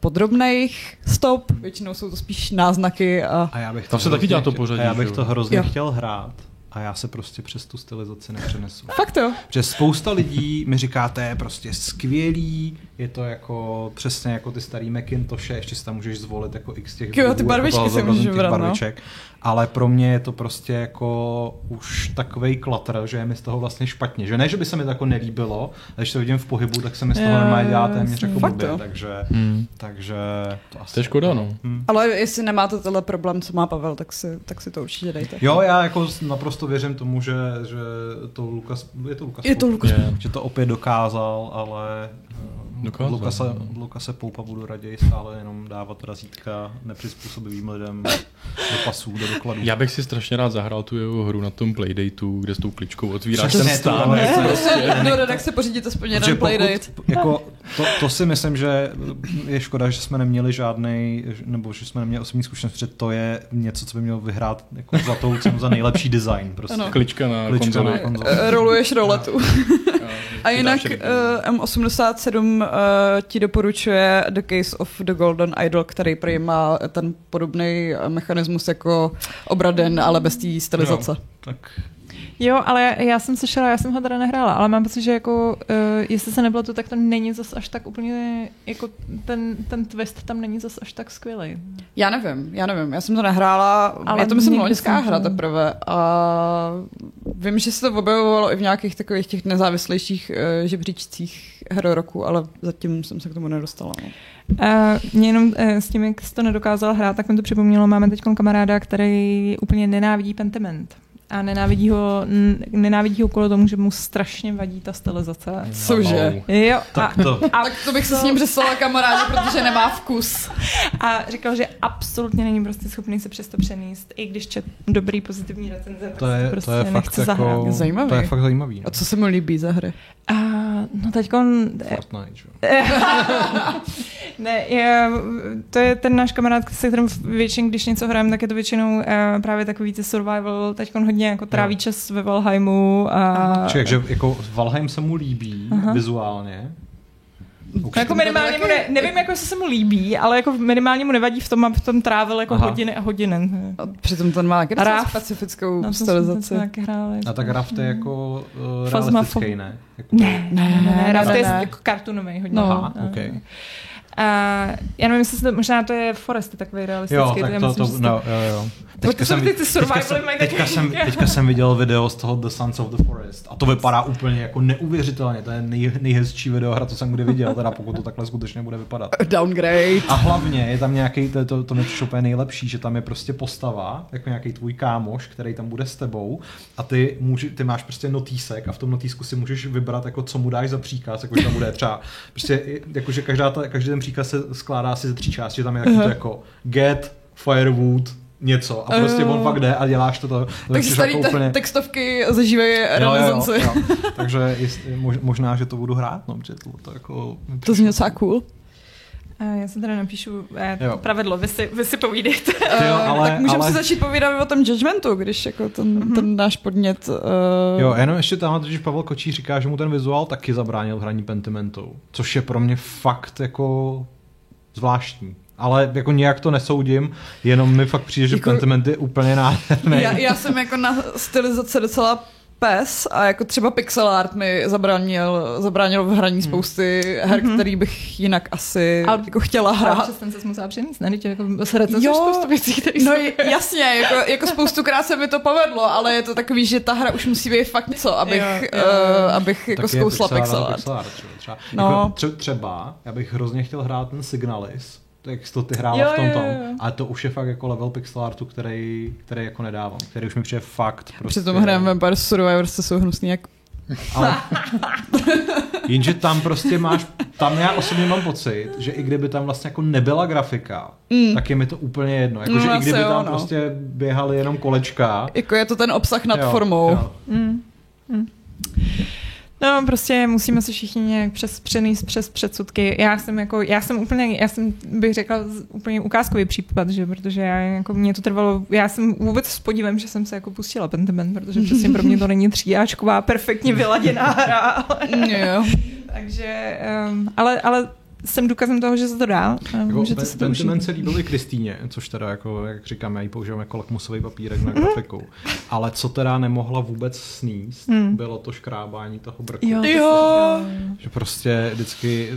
podrobných stop, většinou jsou to spíš náznaky. A, a já bych to, se taky dělá to pořadí. A já bych to hrozně jo. chtěl hrát a já se prostě přes tu stylizaci nepřenesu. Fakt jo. Že spousta lidí mi říká, to je prostě skvělý, je to jako přesně jako ty starý Macintoshe, ještě si tam můžeš zvolit jako x těch Jo, ty barvičky jako si můžeš vybrat, no. Ale pro mě je to prostě jako už takový klatr, že je mi z toho vlastně špatně. Že ne, že by se mi to jako nelíbilo, ale když to vidím v pohybu, tak se mi z toho normálně dělá téměř jako blbě, takže, hmm. takže to asi... To je škoda, no. Hmm. Ale jestli nemáte tenhle problém, co má Pavel, tak si, tak si to určitě dejte. Jo, já jako naprosto věřím tomu, že, že to Lukas, je to Lukas, je to Lukas. že to opět dokázal, ale Dokázal. Lukase, no. Lukase Poupa budu raději stále jenom dávat razítka nepřizpůsobivým lidem do pasů, do dokladů. Já bych si strašně rád zahrál tu jeho hru na tom playdateu, kde s tou kličkou otvíráš ten stán. Do redakce pořídit aspoň jeden playdate. Jako, to, to, si myslím, že je škoda, že jsme neměli žádný, nebo že jsme neměli osobní zkušenost, protože to je něco, co by mělo vyhrát jako za tou cenu za nejlepší design. Prostě. Ano. Klička na Klička konzoli. Na konzoli. Roluješ roletu. A jinak uh, M87 uh, ti doporučuje The Case of the Golden Idol, který prý má ten podobný mechanismus jako obraden, ale bez té stylizace. Jo, tak Jo, ale já jsem slyšela, já jsem ho teda nehrála, ale mám pocit, že jako, uh, jestli se nebylo to, tak to není zas až tak úplně, jako ten, ten twist tam není zas až tak skvělý. Já nevím, já nevím, já jsem to nehrála, ale je to myslím loňská hra teprve a vím, že se to objevovalo i v nějakých takových těch nezávislejších uh, žebříčcích her roku, ale zatím jsem se k tomu nedostala. No. Uh, mě jenom s tím, jak jsi to nedokázal hrát, tak mi to připomnělo, máme teď kamaráda, který úplně nenávidí Pentiment a nenávidí ho, nenávidí ho kvůli tomu, že mu strašně vadí ta stylizace. Cože? Jo. Tak to. A, tak to bych se s ním přestala kamarádi, protože nemá vkus. A říkal, že absolutně není prostě schopný se přesto přenést, i když čet dobrý pozitivní recenze, to je, prostě to je fakt jako, zahrát. Zajímavý. To je fakt zajímavý. No. A co se mu líbí za hry? A, no teďkon... Fortnite, ne, je, to je ten náš kamarád, se kterým většinou, když něco hrajeme, tak je to většinou uh, právě takový ty survival, teď hodně jako tráví čas ve Valheimu. A... Čiže že jako Valheim se mu líbí Aha. vizuálně, Okay. Jako minimálně mu ne, nevím, jako se mu líbí, ale jako minimálně mu nevadí v tom, aby v tom trávil jako Aha. hodiny a hodiny. A přitom ten má nějaký specifickou no, stylizaci. A tak Raft je jako uh, realistický, ne? Jako ne, ne, ne, ne, ne, Raft ne, ne. je jako kartunový hodně. No. Aha, okay. Uh, já nevím, jestli to, možná to je Forest takový realistický. Jo, tak to, to, to, no, jo, jo. Teďka jsem, ty teďka, jsem, teďka, jsem, teďka jsem viděl video z toho The Sons of the Forest a to vypadá úplně jako neuvěřitelně. To je nej, nejhezčí videohra, co jsem kdy viděl, teda pokud to takhle skutečně bude vypadat. Downgrade. A hlavně je tam nějaký, to, to, to nepřišlo úplně nejlepší, že tam je prostě postava, jako nějaký tvůj kámoš, který tam bude s tebou a ty, můži, ty máš prostě notýsek a v tom notýsku si můžeš vybrat, jako co mu dáš za příkaz, jako že tam bude třeba, prostě jakože každá ta, každý ten příkaz se skládá asi ze tří částí, tam je uh-huh. to jako get, firewood, něco a prostě uh, on fakt jde a děláš to. to Takže tady jako úplně... textovky zažívají renesanci. Takže jestli, možná, že to budu hrát, no, protože to, to jako... To zní docela cool. Já se teda napíšu eh, pravidlo, vy si, vy si povídejte. Jo, ale, tak můžeme ale... si začít povídat o tom judgmentu, když jako ten, mm-hmm. ten náš podnět... Uh... Jo, jenom ještě tam, totiž Pavel Kočí říká, že mu ten vizuál taky zabránil hraní Pentimentu, což je pro mě fakt jako zvláštní ale jako nějak to nesoudím, jenom mi fakt přijde, že jako, Pentiment je úplně nádherný. Já, já jsem jako na stylizace docela pes a jako třeba pixel art mi zabránil, zabránil v hraní hmm. spousty her, mm-hmm. který bych jinak asi a, jako chtěla hrát. A přes ten se musela přenést, ne? Jako jo, spoustu věcí, které No jasně, jako, jako spoustu krát se mi to povedlo, ale je to takový, že ta hra už musí být fakt něco, abych, jo, jo. Uh, abych jako zkousla pixel art. Pixel art třeba. No. Jako třeba, já bych hrozně chtěl hrát ten Signalis, jak to ty hrála v tom tom. Ale to už je fakt jako level pixel artu, který, který jako nedávám, který už mi přijde fakt. Prostě... Přitom hrajeme Vampire Survivors, to jsou hnusný jak ale... Jenže tam prostě máš, tam já osobně mám pocit, že i kdyby tam vlastně jako nebyla grafika, mm. tak je mi to úplně jedno. Jako, no, že i kdyby jo, tam no. prostě běhaly jenom kolečka. Jako je to ten obsah nad jo, formou. Jo. Mm. Mm. No, prostě musíme se všichni nějak přes, přenést přes předsudky. Já jsem jako, já jsem úplně, já jsem bych řekla úplně ukázkový případ, že, protože já jako mě to trvalo, já jsem vůbec s podívem, že jsem se jako pustila Pentiment, protože přesně pro mě to není tříáčková, perfektně vyladěná hra. Ale, jo. takže, um, ale, ale jsem důkazem toho, že se to dá. Jako můžete se to se líbil i Kristýně, což teda, jako, jak říkám, já ji používám jako lakmusový papírek na grafiku. Ale co teda nemohla vůbec sníst, mm. bylo to škrábání toho brku. Jo, jo. Že prostě vždycky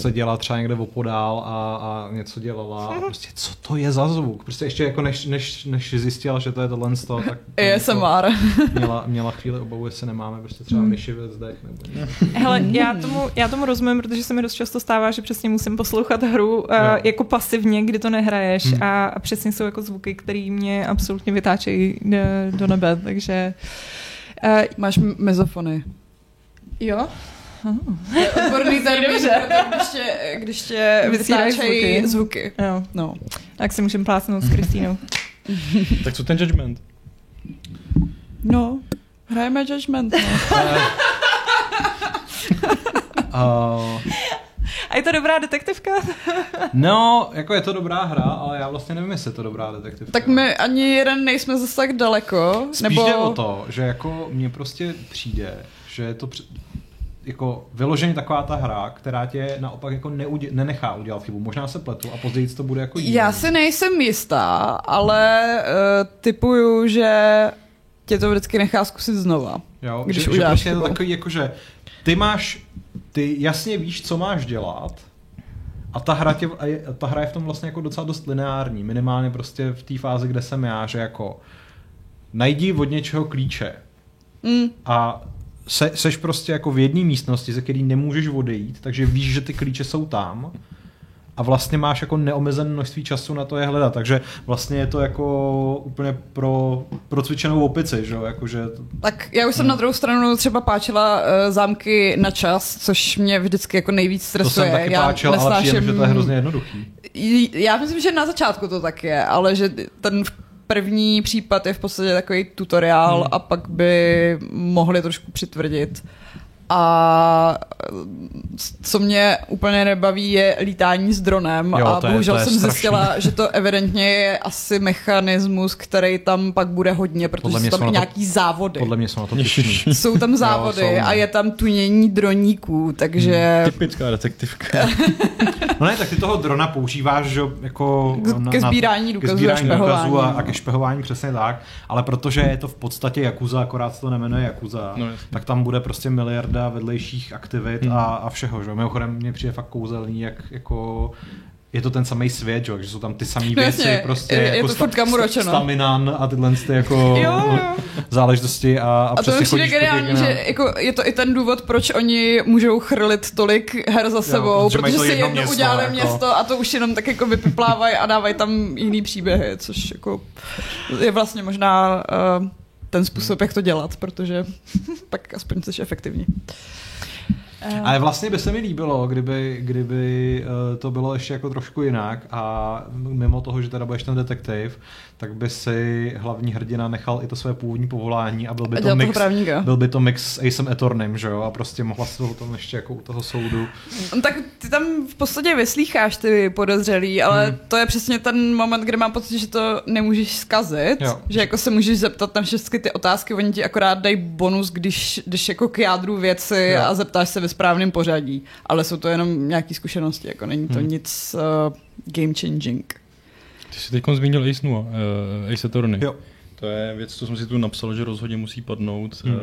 se dělá třeba někde opodál a, a něco dělala a prostě co to je za zvuk? Prostě ještě jako než, než, než zjistila, že to je tohle z toho, tak ASMR. Jako měla, měla chvíli obavu, jestli nemáme prostě třeba hmm. myši ve zdech. Nebo Hele, já tomu, já tomu rozumím, protože se mi dost často stává, že přesně musím poslouchat hru uh, jako pasivně, kdy to nehraješ hmm. a, a přesně jsou jako zvuky, které mě absolutně vytáčejí do, do nebe, takže... Uh, Máš mezofony. Jo? Odborný termín, když tě, když tě vytáčejí zvuky. zvuky. Jo. No. Tak si můžeme plásnout s Kristýnou. tak co ten judgment? No, hrajeme judgment. No. uh, a je to dobrá detektivka? no, jako je to dobrá hra, ale já vlastně nevím, jestli je to dobrá detektivka. Tak my ani jeden nejsme zase tak daleko. Spíš nebo... jde o to, že jako mně prostě přijde, že je to jako vyloženě taková ta hra, která tě naopak jako neudě, nenechá udělat chybu. Možná se pletu a později to bude jako jiný. Já si nejsem jistá, ale uh, typuju, že tě to vždycky nechá zkusit znova. Jo, když že, uděláš že prostě je to takový, jako, že ty máš, ty jasně víš, co máš dělat, a ta hra, tě, ta hra je v tom vlastně jako docela dost lineární, minimálně prostě v té fázi, kde jsem já, že jako najdi od něčeho klíče mm. a se, seš prostě jako v jedné místnosti, ze který nemůžeš odejít, takže víš, že ty klíče jsou tam a vlastně máš jako neomezené množství času na to je hledat, takže vlastně je to jako úplně pro, pro cvičenou opici, že jo, jakože... Tak já už jsem hmm. na druhou stranu třeba páčila uh, zámky na čas, což mě vždycky jako nejvíc stresuje. To jsem taky já páčil, nesnáším... ale přijím, že to je hrozně jednoduchý. Já myslím, že na začátku to tak je, ale že ten první případ je v podstatě takový tutoriál hmm. a pak by mohli trošku přitvrdit. A co mě úplně nebaví, je lítání s dronem jo, a bohužel je, jsem strašný. zjistila, že to evidentně je asi mechanismus, který tam pak bude hodně, protože jsou tam to, nějaký závody. Podle mě jsou na to Jsou tam závody jo, jsou, a je tam tunění droníků, takže... Hmm, typická detektivka. no ne, tak ty toho drona používáš, že jako... Na, ke sbírání důkazů, ke sbírání a špehování. Důkazů a, a ke špehování přesně tak, ale protože je to v podstatě Jakuza, akorát se to nemenuje Jakuza, no, tak tam bude prostě miliarda vedlejších aktivit hmm. a, a všeho, že? Mimochodem mě přijde fakt kouzelný, jak jako je to ten samý svět, že, že jsou tam ty samé no, věci, jasně, prostě je, jako je to sta, staminan a tyhle ty jako jo, jo. záležitosti a, a, a to je přijde geniální, že jako je to i ten důvod, proč oni můžou chrlit tolik her za sebou, jo, protože, si jedno město, udělali jako... město a to už jenom tak jako vypiplávají a dávají tam jiný příběhy, což jako je vlastně možná uh, ten způsob, jak to dělat, protože pak aspoň jsi efektivní. Eh. Ale vlastně by se mi líbilo, kdyby, kdyby eh, to bylo ještě jako trošku jinak a mimo toho, že teda budeš ten detektiv, tak by si hlavní hrdina nechal i to své původní povolání a byl by to, mix, byl by to mix s Acem Etornem, že jo, a prostě mohla se to tom ještě jako u toho soudu. No, tak ty tam v podstatě vyslýcháš ty podezřelý, ale hmm. to je přesně ten moment, kdy mám pocit, že to nemůžeš zkazit, jo. že jako se můžeš zeptat na všechny ty otázky, oni ti akorát dají bonus, když jdeš jako k jádru věci jo. a zeptáš se ve správném pořadí, ale jsou to jenom nějaké zkušenosti, jako není to hmm. nic uh, game changing. Ty jsi teď zmínil Ace Nua, uh, Ace Attorney. Jo. To je věc, co jsem si tu napsal, že rozhodně musí padnout. Hmm. Uh,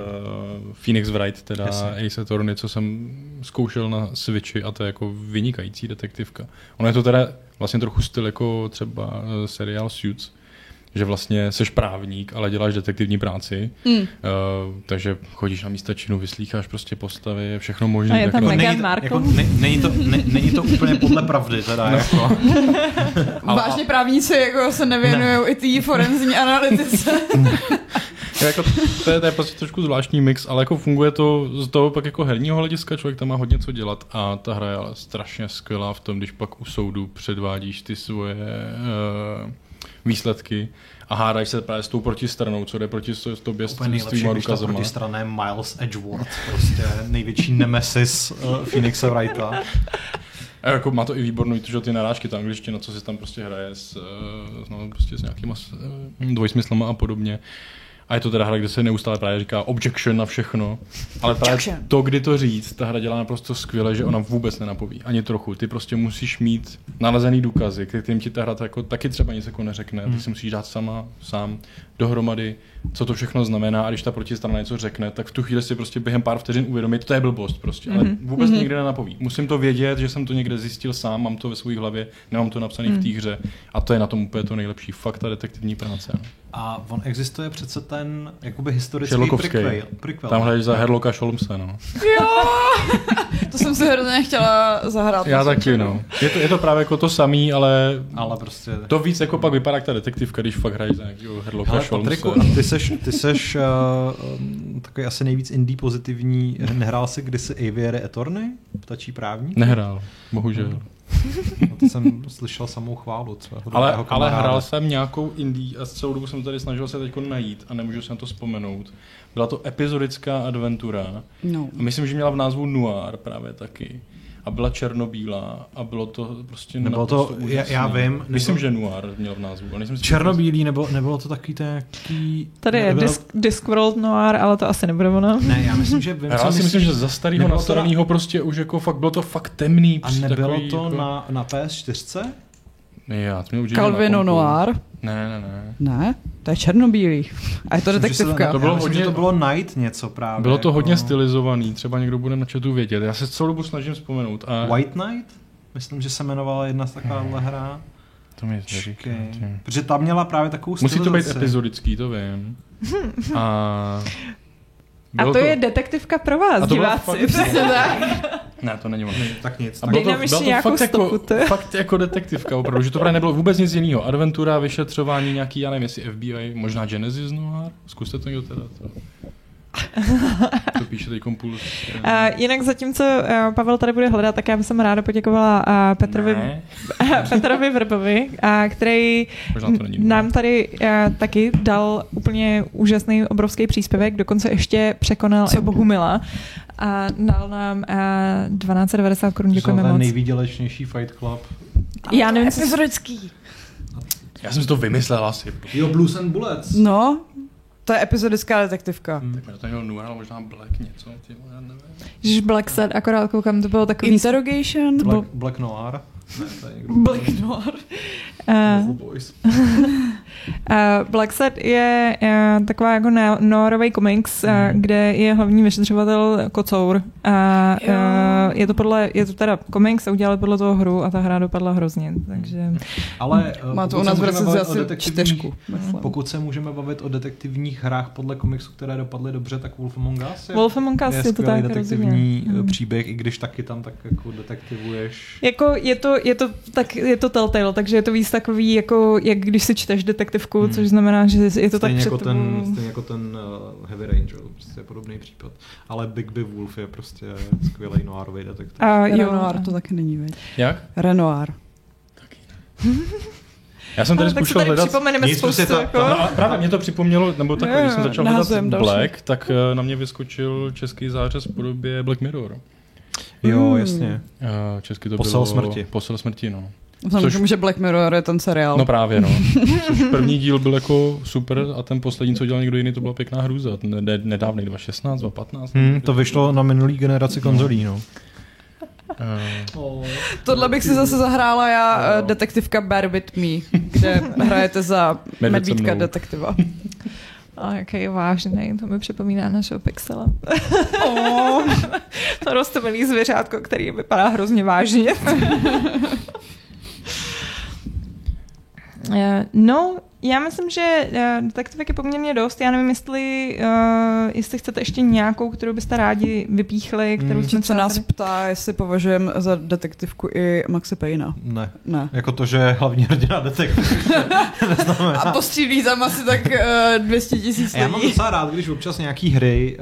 Phoenix Wright, teda Jasně. Ace Attorney, co jsem zkoušel na Switchi a to je jako vynikající detektivka. Ono je to teda vlastně trochu styl jako třeba eh, seriál Suits, že vlastně seš právník, ale děláš detektivní práci, mm. uh, takže chodíš na místa činu, vyslýcháš prostě postavy, všechno možné. A je tam jako, není, to, jako, ne, není, to, ne, není to úplně podle pravdy teda. No. Jako. Vážně právníci jako se nevěnují ne. i té forenzní analytice. jako, to, je, to je prostě trošku zvláštní mix, ale jako funguje to z toho pak jako herního hlediska, člověk tam má hodně co dělat a ta hra je ale strašně skvělá v tom, když pak u soudu předvádíš ty svoje uh, výsledky a hádáš se právě s tou protistranou, co jde proti tobě s, s tvýma důkazama. protistrané Miles Edgeworth, prostě největší nemesis uh, Phoenixa Wrighta. A jako má to i výbornou, že ty narážky tam angličtina, co si tam prostě hraje s, eh, no, prostě s nějakýma eh, dvojsmyslama a podobně. A je to teda hra, kde se neustále právě říká objection na všechno. Ale právě to, kdy to říct, ta hra dělá naprosto skvěle, že ona vůbec nenapoví. Ani trochu. Ty prostě musíš mít nalezený důkazy, kterým ti ta hra jako, taky třeba nic jako neřekne. Ty hmm. si musíš dát sama, sám dohromady, co to všechno znamená. A když ta protistrana něco řekne, tak v tu chvíli si prostě během pár vteřin uvědomit, to je blbost prostě. Ale mm-hmm. vůbec mm-hmm. nikdy nenapoví. Musím to vědět, že jsem to někde zjistil sám, mám to ve své hlavě, nemám to napsané mm. v té hře. A to je na tom úplně to nejlepší. Fakt ta detektivní práce. No. A on existuje přece ten jakoby historický prequel, prequel. Tam hraješ za Herloka Sholmesa, no. Jo! to jsem si hrozně chtěla zahrát. Já taky, no. Je to, je to právě jako to samý, ale, ale prostě... to víc jako pak vypadá jak ta detektivka, když fakt hraješ za nějakého Herloka Hele, Sholmesa. ty seš, ty seš uh, takový asi nejvíc indie pozitivní. Nehrál jsi kdysi Aviary Attorney? Ptačí právník? Nehrál, bohužel. Hmm. No to jsem slyšel samou chválu ale, ale hrál jsem nějakou indie a celou dobu jsem tady snažil se teď najít a nemůžu se na to vzpomenout. Byla to epizodická adventura. No. A myslím, že měla v názvu Noir právě taky a byla černobílá a bylo to prostě Nebylo to, já, já vím. Nebo... Myslím, že Noir měl v názvu. Ale nejsem Černobílý, nebo nebylo to takový taký... Tady je nebylo... Disc, Discworld Noir, ale to asi nebude ono. Ne, já myslím, že vím, Já si myslím, že za starého nastaveného na... prostě už jako fakt bylo to fakt temný. A nebylo takový, to jako... na, na PS4? Já, to mě Calvino Noir. Ne, ne, ne. Ne, to je černobílý. A je to detektivka. To bylo hodně, to bylo Night něco právě. Bylo to jako... hodně stylizovaný, třeba někdo bude na chatu vědět. Já se celou dobu snažím vzpomenout. A... White Knight? Myslím, že se jmenovala jedna z taková hra. To mi neříká. Protože tam měla právě takovou Musí to být epizodický, to vím. A a to, to je detektivka pro vás, a to diváci. Fakt... ne, to není ono. Tak nic. A bylo to, bylo to fakt, jako, fakt jako detektivka, opravdu, že to právě nebylo vůbec nic jiného. Adventura, vyšetřování, nějaký, já nevím, jestli FBI, možná Genesis Noir. Zkuste to někdo teda. To. To píše teď kompuls. Uh, jinak zatímco uh, Pavel tady bude hledat, tak já bych ráda poděkovala uh, Petrovi, Petrovi Vrbovi, uh, který nám tady uh, taky dal úplně úžasný, obrovský příspěvek, dokonce ještě překonal Co? i Bohumila a dal nám uh, 1290 korun. Děkujeme moc. nejvýdělečnější Fight Club. Já nevím, co... Já jsem si to vymyslel asi. Jo, Blues and Bullets. No, to je epizodická detektivka. Hmm. Tak to měl Noir, ale možná Black něco, ty, já nevím. Když Black Sad, akorát koukám, to bylo takový... Interrogation? Black, Black Noir. Black Noir. Uh, Boys. Uh, Black Set je uh, taková jako norový komiks, uh, mm. kde je hlavní vyšetřovatel kocour. A uh, je to podle, je to teda komiks a udělali podle toho hru a ta hra dopadla hrozně, takže... Ale uh, má to u nás v asi čtyřku. Pokud se můžeme bavit o detektivních hrách podle komiksu, které dopadly dobře, tak Wolf Among Us je, Wolf Among Us je, je to tak detektivní rozumím. Mhm. příběh, i když taky tam tak jako detektivuješ. Jako je to, je to, tak, je to Telltale, takže je to víc takový, jako jak když si čteš detektivku, hmm. což znamená, že je to stejně tak jako ten, Stejně jako ten uh, Heavy Rain, prostě je podobný případ. Ale Big Big Wolf je prostě skvělý noirový detektiv. A jo, Renoir to taky není, veď? Jak? Renoir. Taky. Já jsem tady zkušel tady hledat... Připomeneme Nic, spoustu, to, jako... no, právě mě to připomnělo, nebo tak, když jsem začal hledat Black, další. tak uh, na mě vyskočil český zářez v podobě Black Mirror. Jo, jasně. Uh, česky to Posel bylo... smrti. Posel smrti, no. Vzhledem Což... že Black Mirror je ten seriál. No právě, no. Což první díl byl jako super a ten poslední, co dělal někdo jiný, to byla pěkná hrůza. Ne, nedávný 2016, 2015. Hmm, to vyšlo na minulý generaci konzolí, no. Uh. Oh. Tohle bych si zase zahrála já, uh, detektivka Bear With Me, kde hrajete za medvídka detektiva. A jaký je vážný, to mi připomíná našeho Pixela. oh. to roztomilý zvěřátko, který vypadá hrozně vážně. Eh, no, já myslím, že uh, detektivek je poměrně dost. Já nevím, jestli, uh, jestli chcete ještě nějakou, kterou byste rádi vypíchli, kterou hmm. jsme se nás ptá, jestli považujeme za detektivku i Maxe Payna. Ne. ne. Jako to, že hlavní hrdina detektiv. A postřílí tam asi tak uh, 200 tisíc Já mám docela rád, když občas nějaký hry,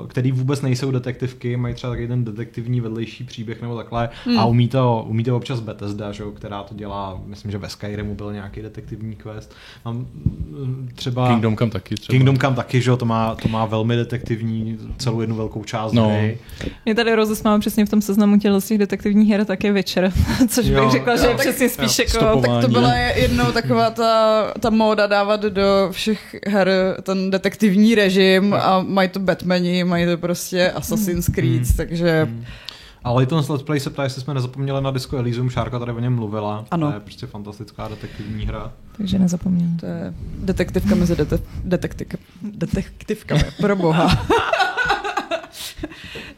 uh, které vůbec nejsou detektivky, mají třeba taky ten detektivní vedlejší příběh nebo takhle hmm. a umí to, umí to občas Bethesda, že, která to dělá, myslím, že ve Skyrimu byl nějaký detektivní quest Mám mm, třeba... Kingdom Come taky třeba. Kingdom Come taky, že to má, to má velmi detektivní celou jednu velkou část no. hry. Mě tady rozesmávám přesně v tom seznamu těch, těch detektivních her také večer, což jo, bych řekla, jo, že je přesně spíš jo, jako... Tak to byla jednou taková ta, ta móda dávat do všech her ten detektivní režim a mají to Batmani, mají to prostě Assassin's Creed, hmm. takže... Hmm. A Layton's Let's Play se ptá, jestli jsme nezapomněli na Disco Elysium, Šárka tady o něm mluvila. Ano. To je prostě fantastická detektivní hra. Takže nezapomněl. To je detektivka mezi dete- detektiv- detektivkami, pro boha.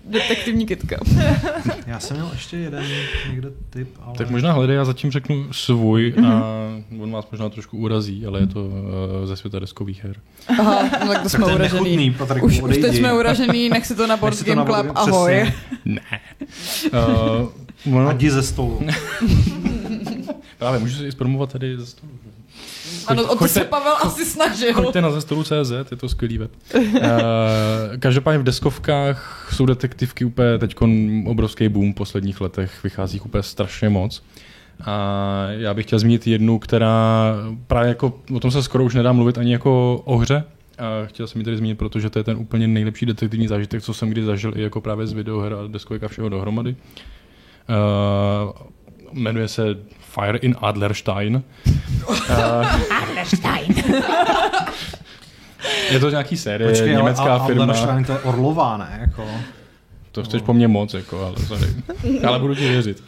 Detektivní kitka. já jsem měl ještě jeden někde typ, ale... Tak možná hledej, já zatím řeknu svůj mm-hmm. a on vás možná trošku urazí, ale je to uh, ze světa deskových her. Aha, no tak to jsme tak uražený. Nechutný, Patrik, už, už teď jsme uražený, nech si to na Board Game Club, ahoj. Ne. Uh, ono... Adi ze stolu. Právě, můžu si i zpromovat tady ze stolu. Ano, o to se Pavel asi snažil. Choďte na zestolu.cz, je to skvělý web. uh, každopádně v deskovkách jsou detektivky úplně teď obrovský boom v posledních letech, vychází úplně strašně moc. A já bych chtěl zmínit jednu, která právě jako, o tom se skoro už nedá mluvit ani jako o hře, a chtěl jsem ji tady zmínit, protože to je ten úplně nejlepší detektivní zážitek, co jsem kdy zažil i jako právě z videoher a deskovek a všeho dohromady. Uh, jmenuje se Fire in Adlerstein. Adlerstein. je to nějaký série, Počkej, německá ale firma. Adlerstein to je Orlová, ne? Jako... To chceš po mně moc, jako, ale sorry. ale budu ti věřit.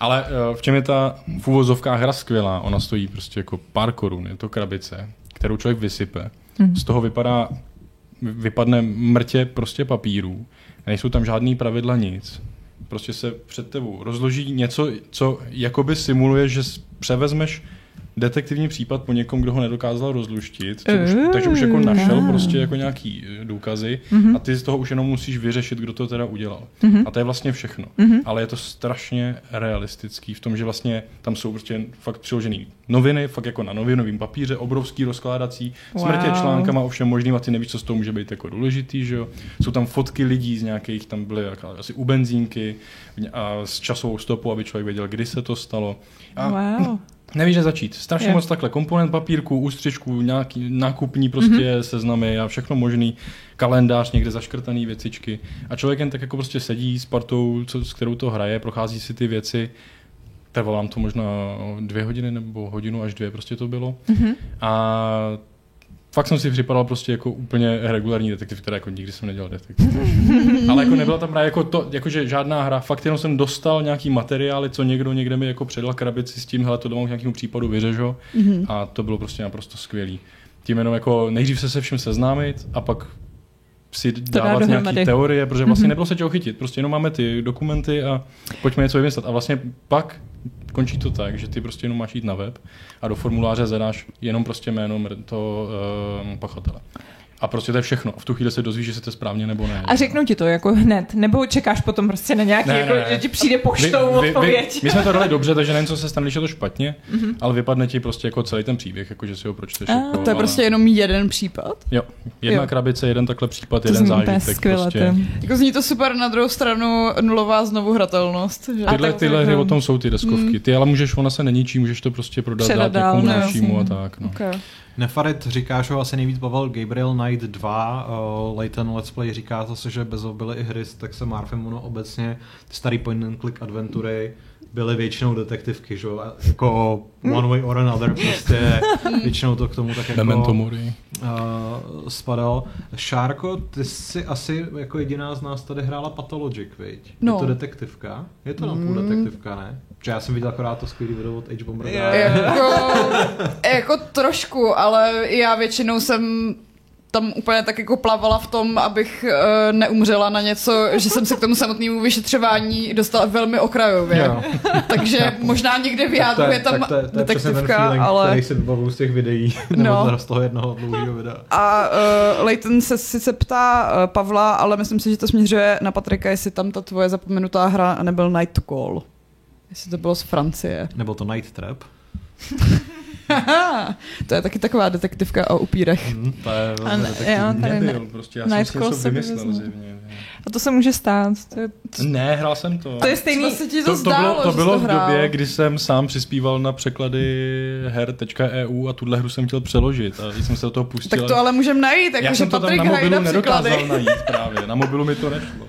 Ale uh, v čem je ta v úvozovkách hra skvělá? Ona stojí prostě jako pár korun, je to krabice, kterou člověk vysype. Mm. Z toho vypadá, vypadne mrtě prostě papírů. Nejsou tam žádný pravidla, nic prostě se před tebou rozloží něco, co jakoby simuluje, že převezmeš detektivní případ po někom, kdo ho nedokázal rozluštit, už, takže už jako našel prostě jako nějaký eh, důkazy mm-hmm. a ty z toho už jenom musíš vyřešit, kdo to teda udělal. Mm-hmm. A to je vlastně všechno. Mm-hmm. Ale je to strašně realistický v tom, že vlastně tam jsou prostě fakt přiložený noviny, fakt jako na novinovém papíře, obrovský rozkládací, wow. smrtě článkama, ovšem možným a ty nevíš, co z toho může být jako důležitý, že jo. Jsou tam fotky lidí z nějakých, tam byly asi u benzínky a s časovou stopou, aby člověk věděl, kdy se to stalo. A wow. Nevíš, že začít. Strašně je. moc takhle. Komponent papírku, ústřičku, nějaký nákupní prostě mm-hmm. seznamy a všechno možný. Kalendář, někde zaškrtaný věcičky. A člověk jen tak jako prostě sedí s partou, co, s kterou to hraje, prochází si ty věci. Trvalo nám to možná dvě hodiny nebo hodinu až dvě prostě to bylo. Mm-hmm. A fakt jsem si připadal prostě jako úplně regulární detektiv, který jako nikdy jsem nedělal detektiv. Ale jako nebyla tam právě jako to, jakože žádná hra, fakt jenom jsem dostal nějaký materiály, co někdo někde mi jako předal krabici s tím, hele, to doma k nějakému případu vyřežo mm-hmm. a to bylo prostě naprosto skvělý. Tím jenom jako nejdřív se se vším seznámit a pak si dávat nějaké teorie, protože vlastně mm-hmm. nebylo se čeho chytit, prostě jenom máme ty dokumenty a pojďme něco vymyslet. A vlastně pak končí to tak, že ty prostě jenom máš jít na web a do formuláře zadáš jenom prostě jméno to uh, pachatele. A prostě to je všechno. V tu chvíli se dozvíš, že to správně nebo ne. A řeknu ti to jako hned, nebo čekáš potom prostě na nějaký, ne, jako, ne, ne. že ti přijde poštou vy, vy, odpověď. Vy, my jsme to dali dobře, takže nejen co se stane, když je to špatně, mm-hmm. ale vypadne ti prostě jako celý ten příběh, jako že si ho pročteš. A, jako, to je ale... prostě jenom jeden případ? Jo, jedna jo. krabice, jeden takhle případ, to jeden zážitek. Skvěle, prostě. Jako zní to super, na druhou stranu nulová znovu hratelnost. Že? Tyhle, tyhle hry o tom jsou ty deskovky. Mm. Ty ale můžeš, ona se neníčí, můžeš to prostě prodat dát někomu dalšímu a tak. No. Okay. Nefarit říká, že ho asi nejvíc bavil Gabriel Knight 2, uh, Layton Let's Play říká zase, že bez byly i hry, tak se Marfemuno obecně, ty starý point and click adventury, byly většinou detektivky, že jako One Way or Another, prostě většinou to k tomu tak jako Memento Mori. Uh, spadal. Šárko, ty jsi asi jako jediná z nás tady hrála Pathologic, viď? No. Je to detektivka? Je to na půl mm. detektivka, ne? Že já jsem viděl akorát to skvělý video od H. Bomber. Jako, jako trošku, ale já většinou jsem tam úplně tak jako plavala v tom, abych uh, neumřela na něco, že jsem se k tomu samotnému vyšetřování dostala velmi okrajově. Jo. Takže možná někde v jádru je tam tak to je, to je detektivka, ten feeling, ale... který si vybavuju z těch videí, no. nebo z toho jednoho dlouhého videa. A uh, Leighton se sice ptá uh, Pavla, ale myslím si, že to směřuje na Patrika, jestli tam ta tvoje zapomenutá hra nebyl Night Call. Jestli to bylo z Francie. Nebo to Night Trap. to je taky taková detektivka o upírech. Mm, to je jo, tady nebyl, prostě já jsem si něco vymyslel zjevně. A to se může stát. To je... Ne, hrál jsem to. To je stejný. Se ti to, to, zdálo, to bylo, to bylo v době, kdy jsem sám přispíval na překlady her.eu a tuhle hru jsem chtěl přeložit a jsem se do toho pustil. Tak to ale můžeme najít, jako já jsem to tam na mobilu nedokázal najít právě. Na mobilu mi to nešlo.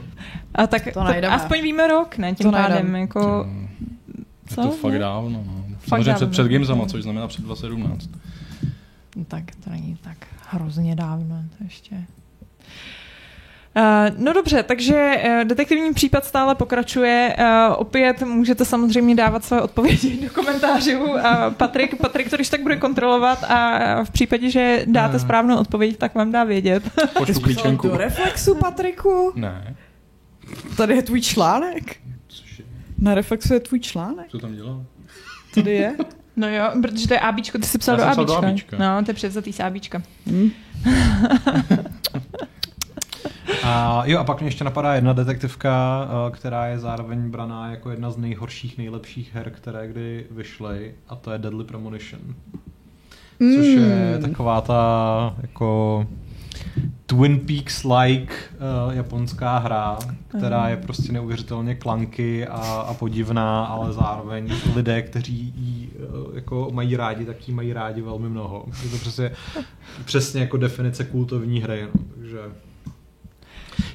A tak to, to aspoň víme rok, ne? Tím to pádem, jako... Co? Je to fakt dávno, no. Samozřejmě před, před Gamesama, což znamená před 2017. No tak to není tak hrozně dávno, to ještě. Uh, no dobře, takže uh, detektivní případ stále pokračuje. Uh, opět můžete samozřejmě dávat své odpovědi do komentářů. Patrik, Patrik to když tak bude kontrolovat a v případě, že dáte správnou odpověď, tak vám dá vědět. Pošlu klíčenku. Do reflexu, Patriku? Ne. Tady je tvůj článek. Na reflexu je tvůj článek. Co tam dělal? Tady je? No jo, protože to je ABčko, ty jsi psal, do, ABčka. do ABčka. No, to je převzatý z ABčka. Hmm. a jo, a pak mě ještě napadá jedna detektivka, eh, která je zároveň braná jako jedna z nejhorších, nejlepších her, které kdy vyšly, a to je Deadly Premonition. Což je hmm. taková ta jako Twin Peaks-like uh, japonská hra, která je prostě neuvěřitelně klanky a, a podivná, ale zároveň lidé, kteří ji uh, jako mají rádi, tak ji mají rádi velmi mnoho. Je to přesně, přesně jako definice kultovní hry. No. Takže...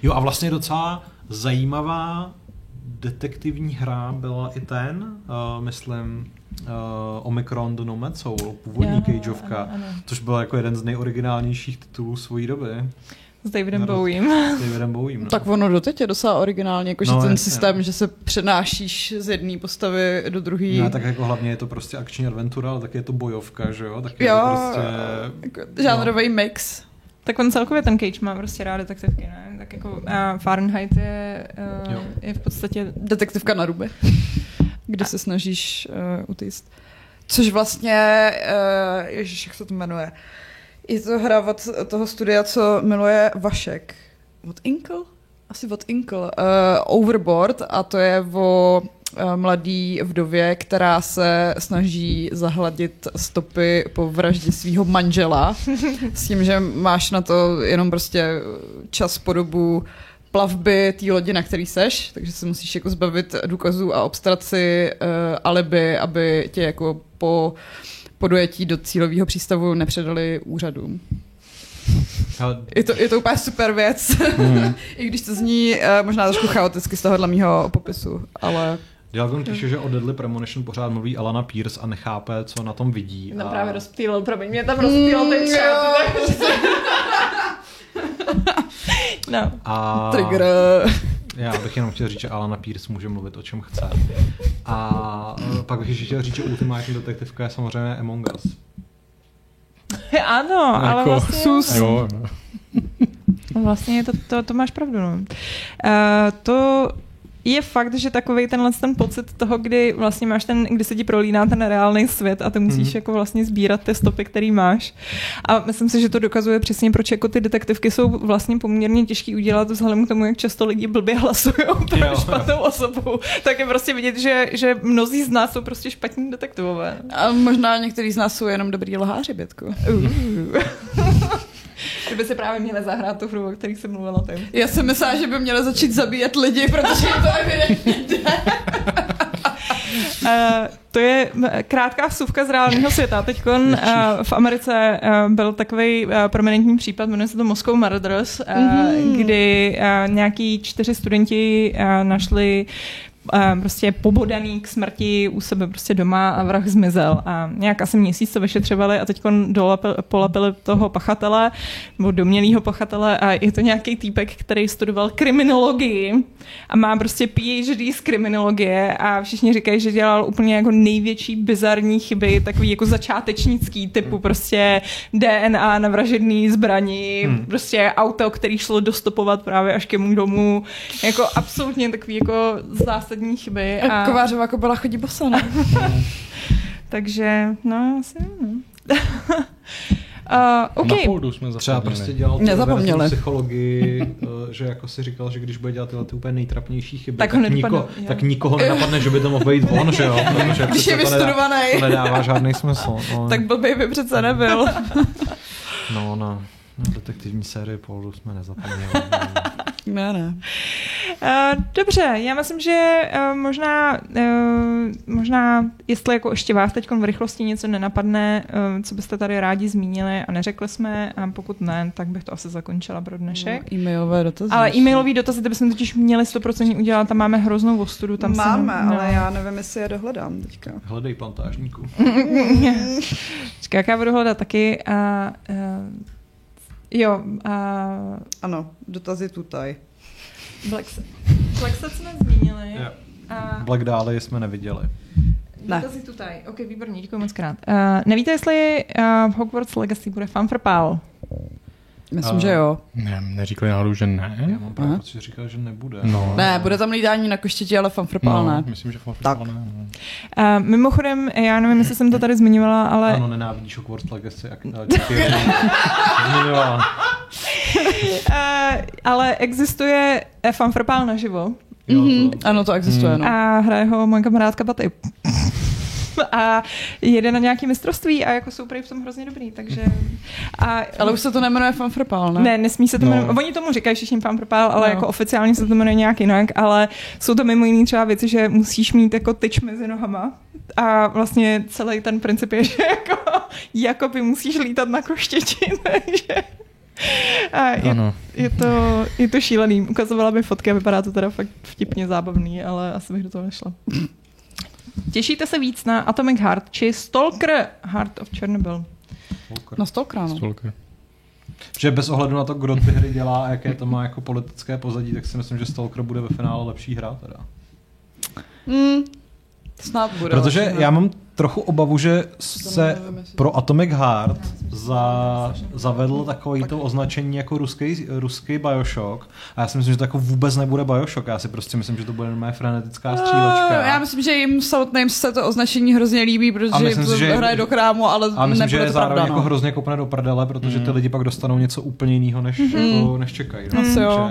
Jo a vlastně docela zajímavá detektivní hra byla i ten, uh, myslím, uh, Omicron The Nomad Soul, původní jo, Cageovka, ano, ano. což byl jako jeden z nejoriginálnějších titulů svojí doby. S Davidem Bowiem. S Davidem Bowiem, no. Tak ono doteď je docela originální, jakože no, ten jasně. systém, že se přenášíš z jedné postavy do druhé. No, tak jako hlavně je to prostě akční adventura, ale taky je to bojovka, že jo? Tak je jo, to prostě... Jako žánrový no. mix. Tak on celkově ten Cage má prostě rád detektivky, ne? Tak jako uh, Fahrenheit je, uh, je v podstatě... Detektivka na ruby kde se snažíš uh, utíct. Což vlastně, uh, ježiš, jak se to jmenuje, je to hra od toho studia, co miluje Vašek. Od Inkle? Asi od Inkle. Uh, Overboard a to je o mladý vdově, která se snaží zahladit stopy po vraždě svého manžela s tím, že máš na to jenom prostě čas po dobu plavby té lodi, na který seš, takže se musíš jako zbavit důkazů a obstarat si uh, alibi, aby tě jako po, po dojetí do cílového přístavu nepředali úřadům. Je to, je to úplně super věc, mm. i když to zní uh, možná trošku chaoticky z tohohle mýho popisu, ale... Dialgon píše, že o Deadly Premonition pořád mluví Alana Pierce a nechápe, co na tom vidí. No a... právě rozptýlil, promiň, mě tam rozptýlil ten chat. No. A... Trigger. Já bych jenom chtěl říct, že Alana Pierce může mluvit o čem chce. A e, pak bych ještě chtěl říct, že ultimátní detektivka je samozřejmě Among Us. ano, jako, ale vlastně... Sus. Jo, no. Vlastně to, to, to máš pravdu. No. Uh, to je fakt, že takový tenhle ten pocit toho, kdy vlastně máš ten, kdy se ti prolíná ten reálný svět a ty musíš mm. jako vlastně sbírat ty stopy, který máš. A myslím si, že to dokazuje přesně, proč jako ty detektivky jsou vlastně poměrně těžký udělat vzhledem k tomu, jak často lidi blbě hlasují pro špatnou osobu. Tak je prostě vidět, že, že mnozí z nás jsou prostě špatní detektivové. A možná některý z nás jsou jenom dobrý lháři, Bětku. Uh. Že by si právě měli zahrát tu hru, o který jsem mluvila ty. Já jsem myslela, že by měli začít zabíjet lidi, protože je to evidentně Uh, to je krátká vsuvka z reálného světa. Teď uh, v Americe uh, byl takový uh, prominentní případ, jmenuje se to Moscow Murders, uh, mm-hmm. kdy uh, nějaký čtyři studenti uh, našli prostě pobodaný k smrti u sebe prostě doma a vrah zmizel. A nějak asi měsíc to vyšetřovali a teď polapili toho pachatele, nebo domělého pachatele a je to nějaký týpek, který studoval kriminologii a má prostě PhD z kriminologie a všichni říkají, že dělal úplně jako největší bizarní chyby, takový jako začátečnický typu prostě DNA na vražedný zbraní, hmm. prostě auto, který šlo dostopovat právě až ke mu domů, jako absolutně takový jako zásadní chyby. A... Kovářová kobila chodí bosa, ne? Takže, no, asi no. Uh, okay. Na pódu jsme Třeba prostě dělal Nezapomněli. psychologii, uh, že jako si říkal, že když bude dělat tyhle ty úplně nejtrapnější chyby, tak, tak, niko, tak nikoho nenapadne, že by to mohl být on, že jo? Protože když je vystudovaný. To, nedá, to nedává žádný smysl. No. Tak blbý by přece nebyl. no, no. Na detektivní sérii Poldu jsme nezapomněli. Ne, ne. Uh, dobře, já myslím, že uh, možná, uh, možná, jestli jako ještě vás teď v rychlosti něco nenapadne, co byste tady rádi zmínili a neřekli jsme, a pokud ne, tak bych to asi zakončila pro dnešek. No, e-mailové dotazy. Ale e-mailový dotazy, ty bychom totiž měli 100% udělat, tam máme hroznou ostudu. Tam máme, se, no. ale já nevím, jestli je dohledám teďka. Hledej plantážníku. Čekaj, jak já budu hledat taky. A, uh, Jo. A... Ano, dotazy tutaj. Black, Black Set jsme zmínili. Yeah. A... Black Dahlia jsme neviděli. Ne. Dotazy tutaj. Ok, výborně, děkuji moc krát. Uh, nevíte, jestli uh, Hogwarts Legacy bude fan for pal? Myslím, uh, že jo. Ne, neříkali náhodou, že ne. Já mám pravdu, že říkal, že nebude. No. Ne, bude tam lídání na koštěti, ale fanfrpál no, ne. myslím, že fanfrpál ne. No. Uh, mimochodem, já nevím, jestli jsem to tady zmiňovala, ale... Ano, nenávidíš Hogwarts Legacy, jak zmiňovala. uh, ale existuje fanfrpál naživo. Jo, to... mm-hmm. Ano, to existuje. Mm. No. A hraje ho moje kamarádka Baty. A jede na nějaký mistrovství a jako jsou prý v tom hrozně dobrý, takže... A, ale už se to nemenuje fanfrpál, ne? Ne, nesmí se to no. jmenovat. Oni tomu říkají všichni fanfrpál, ale no. jako oficiálně se to jmenuje nějak jinak, ale jsou to mimo jiný třeba věci, že musíš mít jako tyč mezi nohama a vlastně celý ten princip je, že jako, jako by musíš lítat na koštěti, takže... A je, je, to, je to šílený. Ukazovala mi fotky a vypadá to teda fakt vtipně zábavný, ale asi bych do toho nešla. Těšíte se víc na Atomic Heart či Stalker Heart of Chernobyl? Stalker. Na Stalker, no. Stalker. Že bez ohledu na to, kdo ty hry dělá a jaké to má jako politické pozadí, tak si myslím, že Stalker bude ve finále lepší hra teda. Mm, snad bude. Protože já mám trochu obavu, že se pro Atomic Heart za, zavedl takový to označení jako ruský, ruský Bioshock a já si myslím, že to jako vůbec nebude Bioshock, já si prostě myslím, že to bude normálně frenetická eh, střílečka. Já myslím, že jim samotným se to označení hrozně líbí, protože jim to že, hraje do krámu, ale a myslím, že je zároveň pravda, jako no. hrozně kopne do prdele, protože ty mm. lidi pak dostanou něco úplně jiného, než, mm. jako, než čekají. No. Asi jo.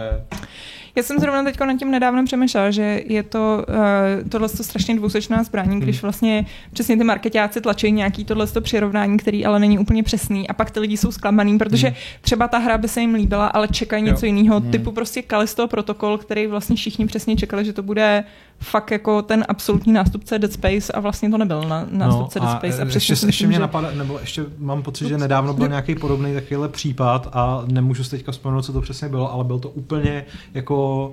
Já jsem zrovna teď nad tím nedávno přemýšlela, že je to uh, tohle strašně dvousečná zbraní, když hmm. vlastně přesně ty marketáci tlačí nějaký tohle přirovnání, který ale není úplně přesný a pak ty lidi jsou zklamaný, protože hmm. třeba ta hra by se jim líbila, ale čekají něco jiného, hmm. typu prostě Kalisto protokol, který vlastně všichni přesně čekali, že to bude fakt jako ten absolutní nástupce Dead Space a vlastně to nebyl na, nástupce no, Dead Space. A, a ještě, myslím, ještě mě že... napadá, nebo ještě mám pocit, že nedávno byl nějaký podobný takovýhle případ a nemůžu si teďka vzpomenout, co to přesně bylo, ale byl to úplně jako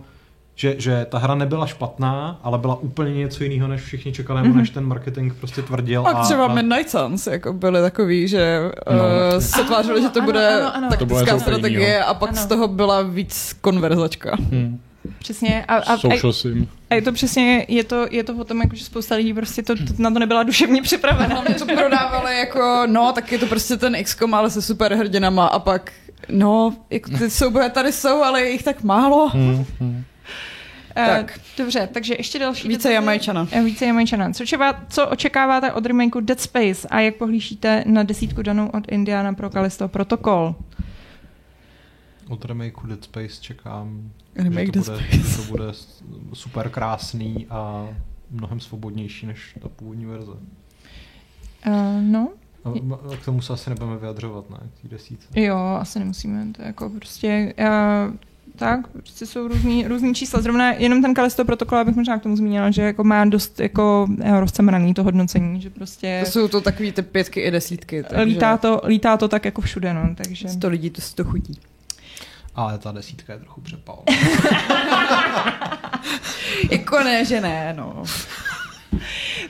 že, že ta hra nebyla špatná, ale byla úplně něco jiného, než všichni čekali, mm-hmm. než ten marketing prostě tvrdil. A, a třeba a... Midnight Suns jako byli takový, že no, uh, se tvářili, že to bude ano, ano, ano. taktická to strategie a pak ano. z toho byla víc konverzačka. Hmm. Přesně. A, a, Social sim. A je to přesně, je to, je to o tom, jako, že spousta lidí prostě to, to, na to nebyla duševně připravena. to prodávali jako, no, tak je to prostě ten XCOM, ale se super hrdinama a pak, no, jako ty souboje tady jsou, ale je jich tak málo. Hmm, hmm. Uh, tak. Dobře, takže ještě další. Více dotazy. Jamajčana. Uh, více Jamajčana. Co, čeva, co očekáváte od remakeu Dead Space a jak pohlížíte na desítku danou od Indiana pro Kalisto Protokol? Od remakeu Dead Space čekám, Remake že, to bude, že to bude super krásný a mnohem svobodnější než ta původní verze. Uh, no, a k tomu se asi nebudeme vyjadřovat, ne? K desítce. Jo, asi nemusíme. To jako prostě... Uh, tak, prostě jsou různý, různý čísla. Zrovna jenom ten Kalisto protokol, abych možná k tomu zmínila, že jako má dost jako eh, rozcemraný to hodnocení, že prostě... To jsou to takový ty pětky i desítky. Takže... Lítá, to, lítá to tak jako všude, no, takže... To lidí to, to chutí. Ale ta desítka je trochu přepal. jako ne, že ne, no.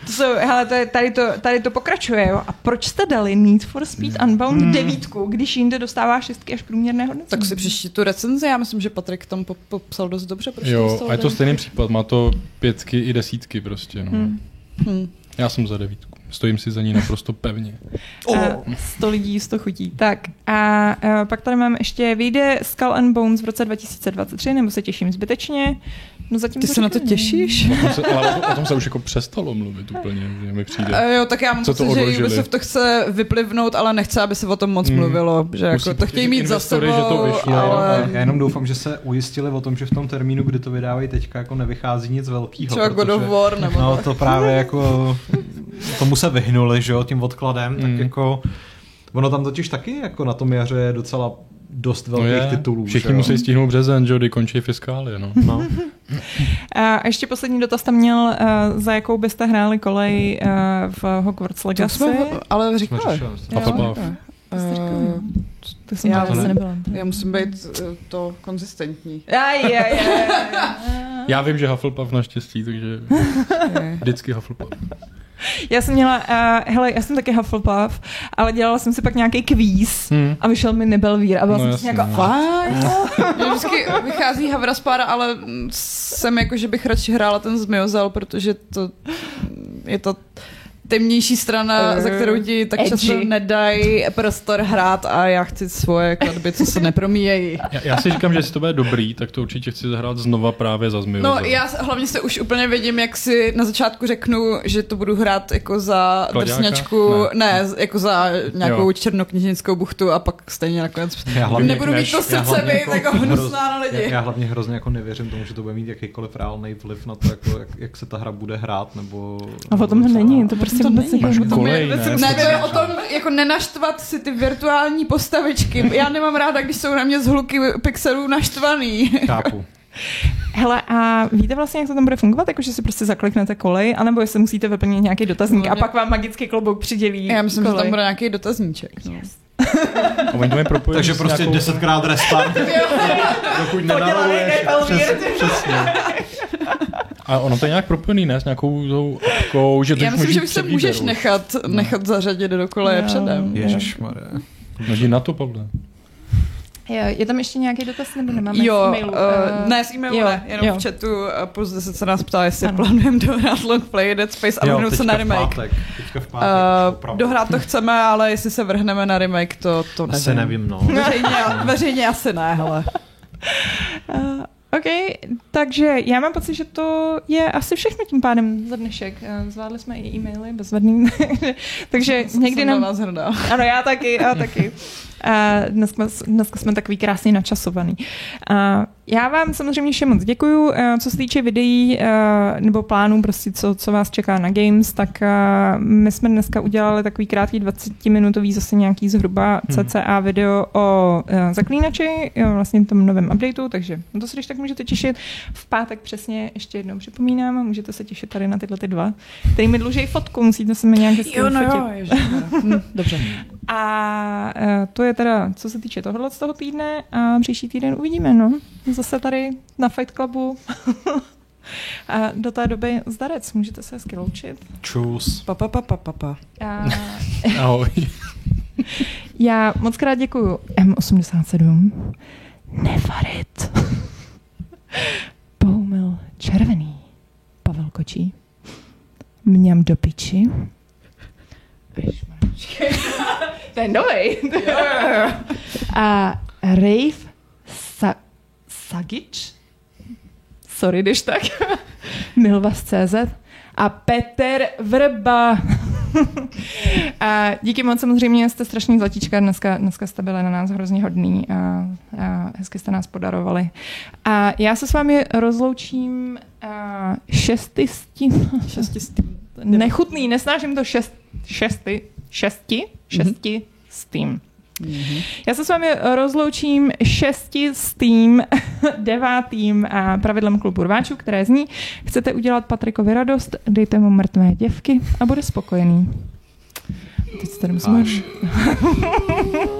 To jsou, hele, to je, tady, to, tady to pokračuje, jo. A proč jste dali Need for Speed Unbound hmm. devítku, když jinde dostává šestky až průměrné hodnoty? Tak si přečti tu recenzi, já myslím, že Patrik tam popsal dost dobře. Proč jo, a je to stejný případ, má to pětky i desítky prostě, no. Hmm. Hmm. Já jsem za devítku. Stojím si za ní naprosto pevně. Oh. A 100 lidí, 100 chutí. Tak a, a pak tady mám ještě, vyjde Skull and Bones v roce 2023, nebo se těším zbytečně. No zatím Ty se na to těšíš? O tom se, ale o tom se už jako přestalo mluvit úplně, že mi přijde. Uh, jo, tak já mám pocit, že Ubisoft to chce vyplivnout, ale nechce, aby se o tom moc hmm. mluvilo. Že jako to chtějí mít za sebou, že to vyšlo, ale... Já jenom doufám, že se ujistili o tom, že v tom termínu, kdy to vydávají teďka, jako nevychází nic velkého. Třeba God of War nebo No to právě jako tomu se vyhnuli, že jo, tím odkladem, hmm. tak jako ono tam totiž taky jako na tom jaře je docela dost no velkých no je. titulů. Všichni musí stihnout březen, že kdy končí fiskály. No. no. A ještě poslední dotaz tam měl, uh, za jakou byste hráli kolej uh, v Hogwarts Legacy. To jsme, ale říkali. to jsem já, vlastně nebyla. Já musím být uh, to konzistentní. Já, je, je, já vím, že Hufflepuff naštěstí, takže vždycky Hufflepuff. Já jsem měla, uh, hele, já jsem taky Hufflepuff, ale dělala jsem si pak nějaký kvíz hmm. a vyšel mi Nebelvír a byla no, jsem si nějaká, fakt? vždycky vychází Havraspára, ale jsem jako, že bych radši hrála ten Zmiozel, protože to je to temnější strana, uh, za kterou ti tak edgy. často nedají prostor hrát a já chci svoje kladby, co se nepromíjejí. Já, já si říkám, že jestli to bude dobrý, tak to určitě chci zahrát znova právě za Zmiu. No já hlavně se už úplně vidím, jak si na začátku řeknu, že to budu hrát jako za Kladějáka? drsňačku, ne. ne, jako za nějakou jo. černokněžnickou buchtu a pak stejně nakonec já hlavně, nebudu mít to srdce být jako hnusná na lidi. Já, já, hlavně hrozně jako nevěřím tomu, že to bude mít jakýkoliv reálný vliv na to, jako, jak, jak, se ta hra bude hrát, nebo... A o tom není, to prostě to vůbec není. Kolej, ne, ne, to je o tom, jako nenaštvat si ty virtuální postavičky. Já nemám ráda, když jsou na mě z hluky pixelů naštvaný. Chápu. Hele, a víte vlastně, jak to tam bude fungovat? Jako, že si prostě zakliknete kolej, anebo jestli musíte vyplnit nějaký dotazník no, a pak vám magický klobouk přidělí Já myslím, kolej. že tam bude nějaký dotazníček. No. Yes. Takže prostě nějakou... desetkrát restart. Dokud nenavoluješ. Přes, přesně. A ono to je nějak propojený, ne? S nějakou tou apkou, že Já myslím, že už se můžeš nechat, no. nechat zařadit do koleje no. předem. Ježišmarja. No jdi na to, Pavle. Je tam ještě nějaký dotaz, nebo nemáme jo, z e-mailu? Uh, ne, z e-mailu jo, ne, jenom jo. v chatu plus 10 se nás ptá, jestli ano. plánujeme dohrát Long Play Dead Space a vrhnout se na remake. Pátek, teďka v pátek, uh, dohrát to chceme, ale jestli se vrhneme na remake, to, to nevím. Asi nevím, no. Veřejně, veřejně asi ne, hele. Uh, OK, takže já mám pocit, že to je asi všechno tím pádem za dnešek. Eh, zvládli jsme i e-maily bezvadný, takže někdy nám... Vás hrdá. Ano, já taky, já taky. A dneska, dneska jsme takový krásně načasovaný. A já vám samozřejmě všem moc děkuju. Co se týče videí nebo plánů, prostě co, co vás čeká na Games, tak my jsme dneska udělali takový krátký 20-minutový zase nějaký zhruba hmm. CCA video o zaklínači, vlastně tom novém updateu, takže to se když tak můžete těšit. V pátek přesně ještě jednou připomínám, můžete se těšit tady na tyhle ty dva, který mi dluží fotku, musíte se mi nějak Jo, no jo, hm, dobře. A to je teda, co se týče tohohle z toho týdne a příští týden uvidíme, no zase tady na Fight Clubu. A do té doby zdarec, můžete se hezky loučit. Čus. Pa, pa, pa, pa, pa, pa. A... Ahoj. Já moc krát děkuju M87, Nefarit, Boumil Červený, Pavel Kočí, Mňam do piči. To je novej. A Rave Sa- Sagič, sorry, když tak, Milvas.cz a Peter Vrba. a díky moc samozřejmě jste strašný zlatíčka, dneska, dneska jste byli na nás hrozně hodný a, a hezky jste nás podarovali. A já se s vámi rozloučím a šesty s nechutný, nesnáším to šest, šesty, šesti, šesti mm-hmm. s tím. Mm-hmm. Já se s vámi rozloučím šesti s tým, devátým a pravidlem klubu rváčů, které zní, chcete udělat Patrikovi radost, dejte mu mrtvé děvky a bude spokojený. Teď se tady musím...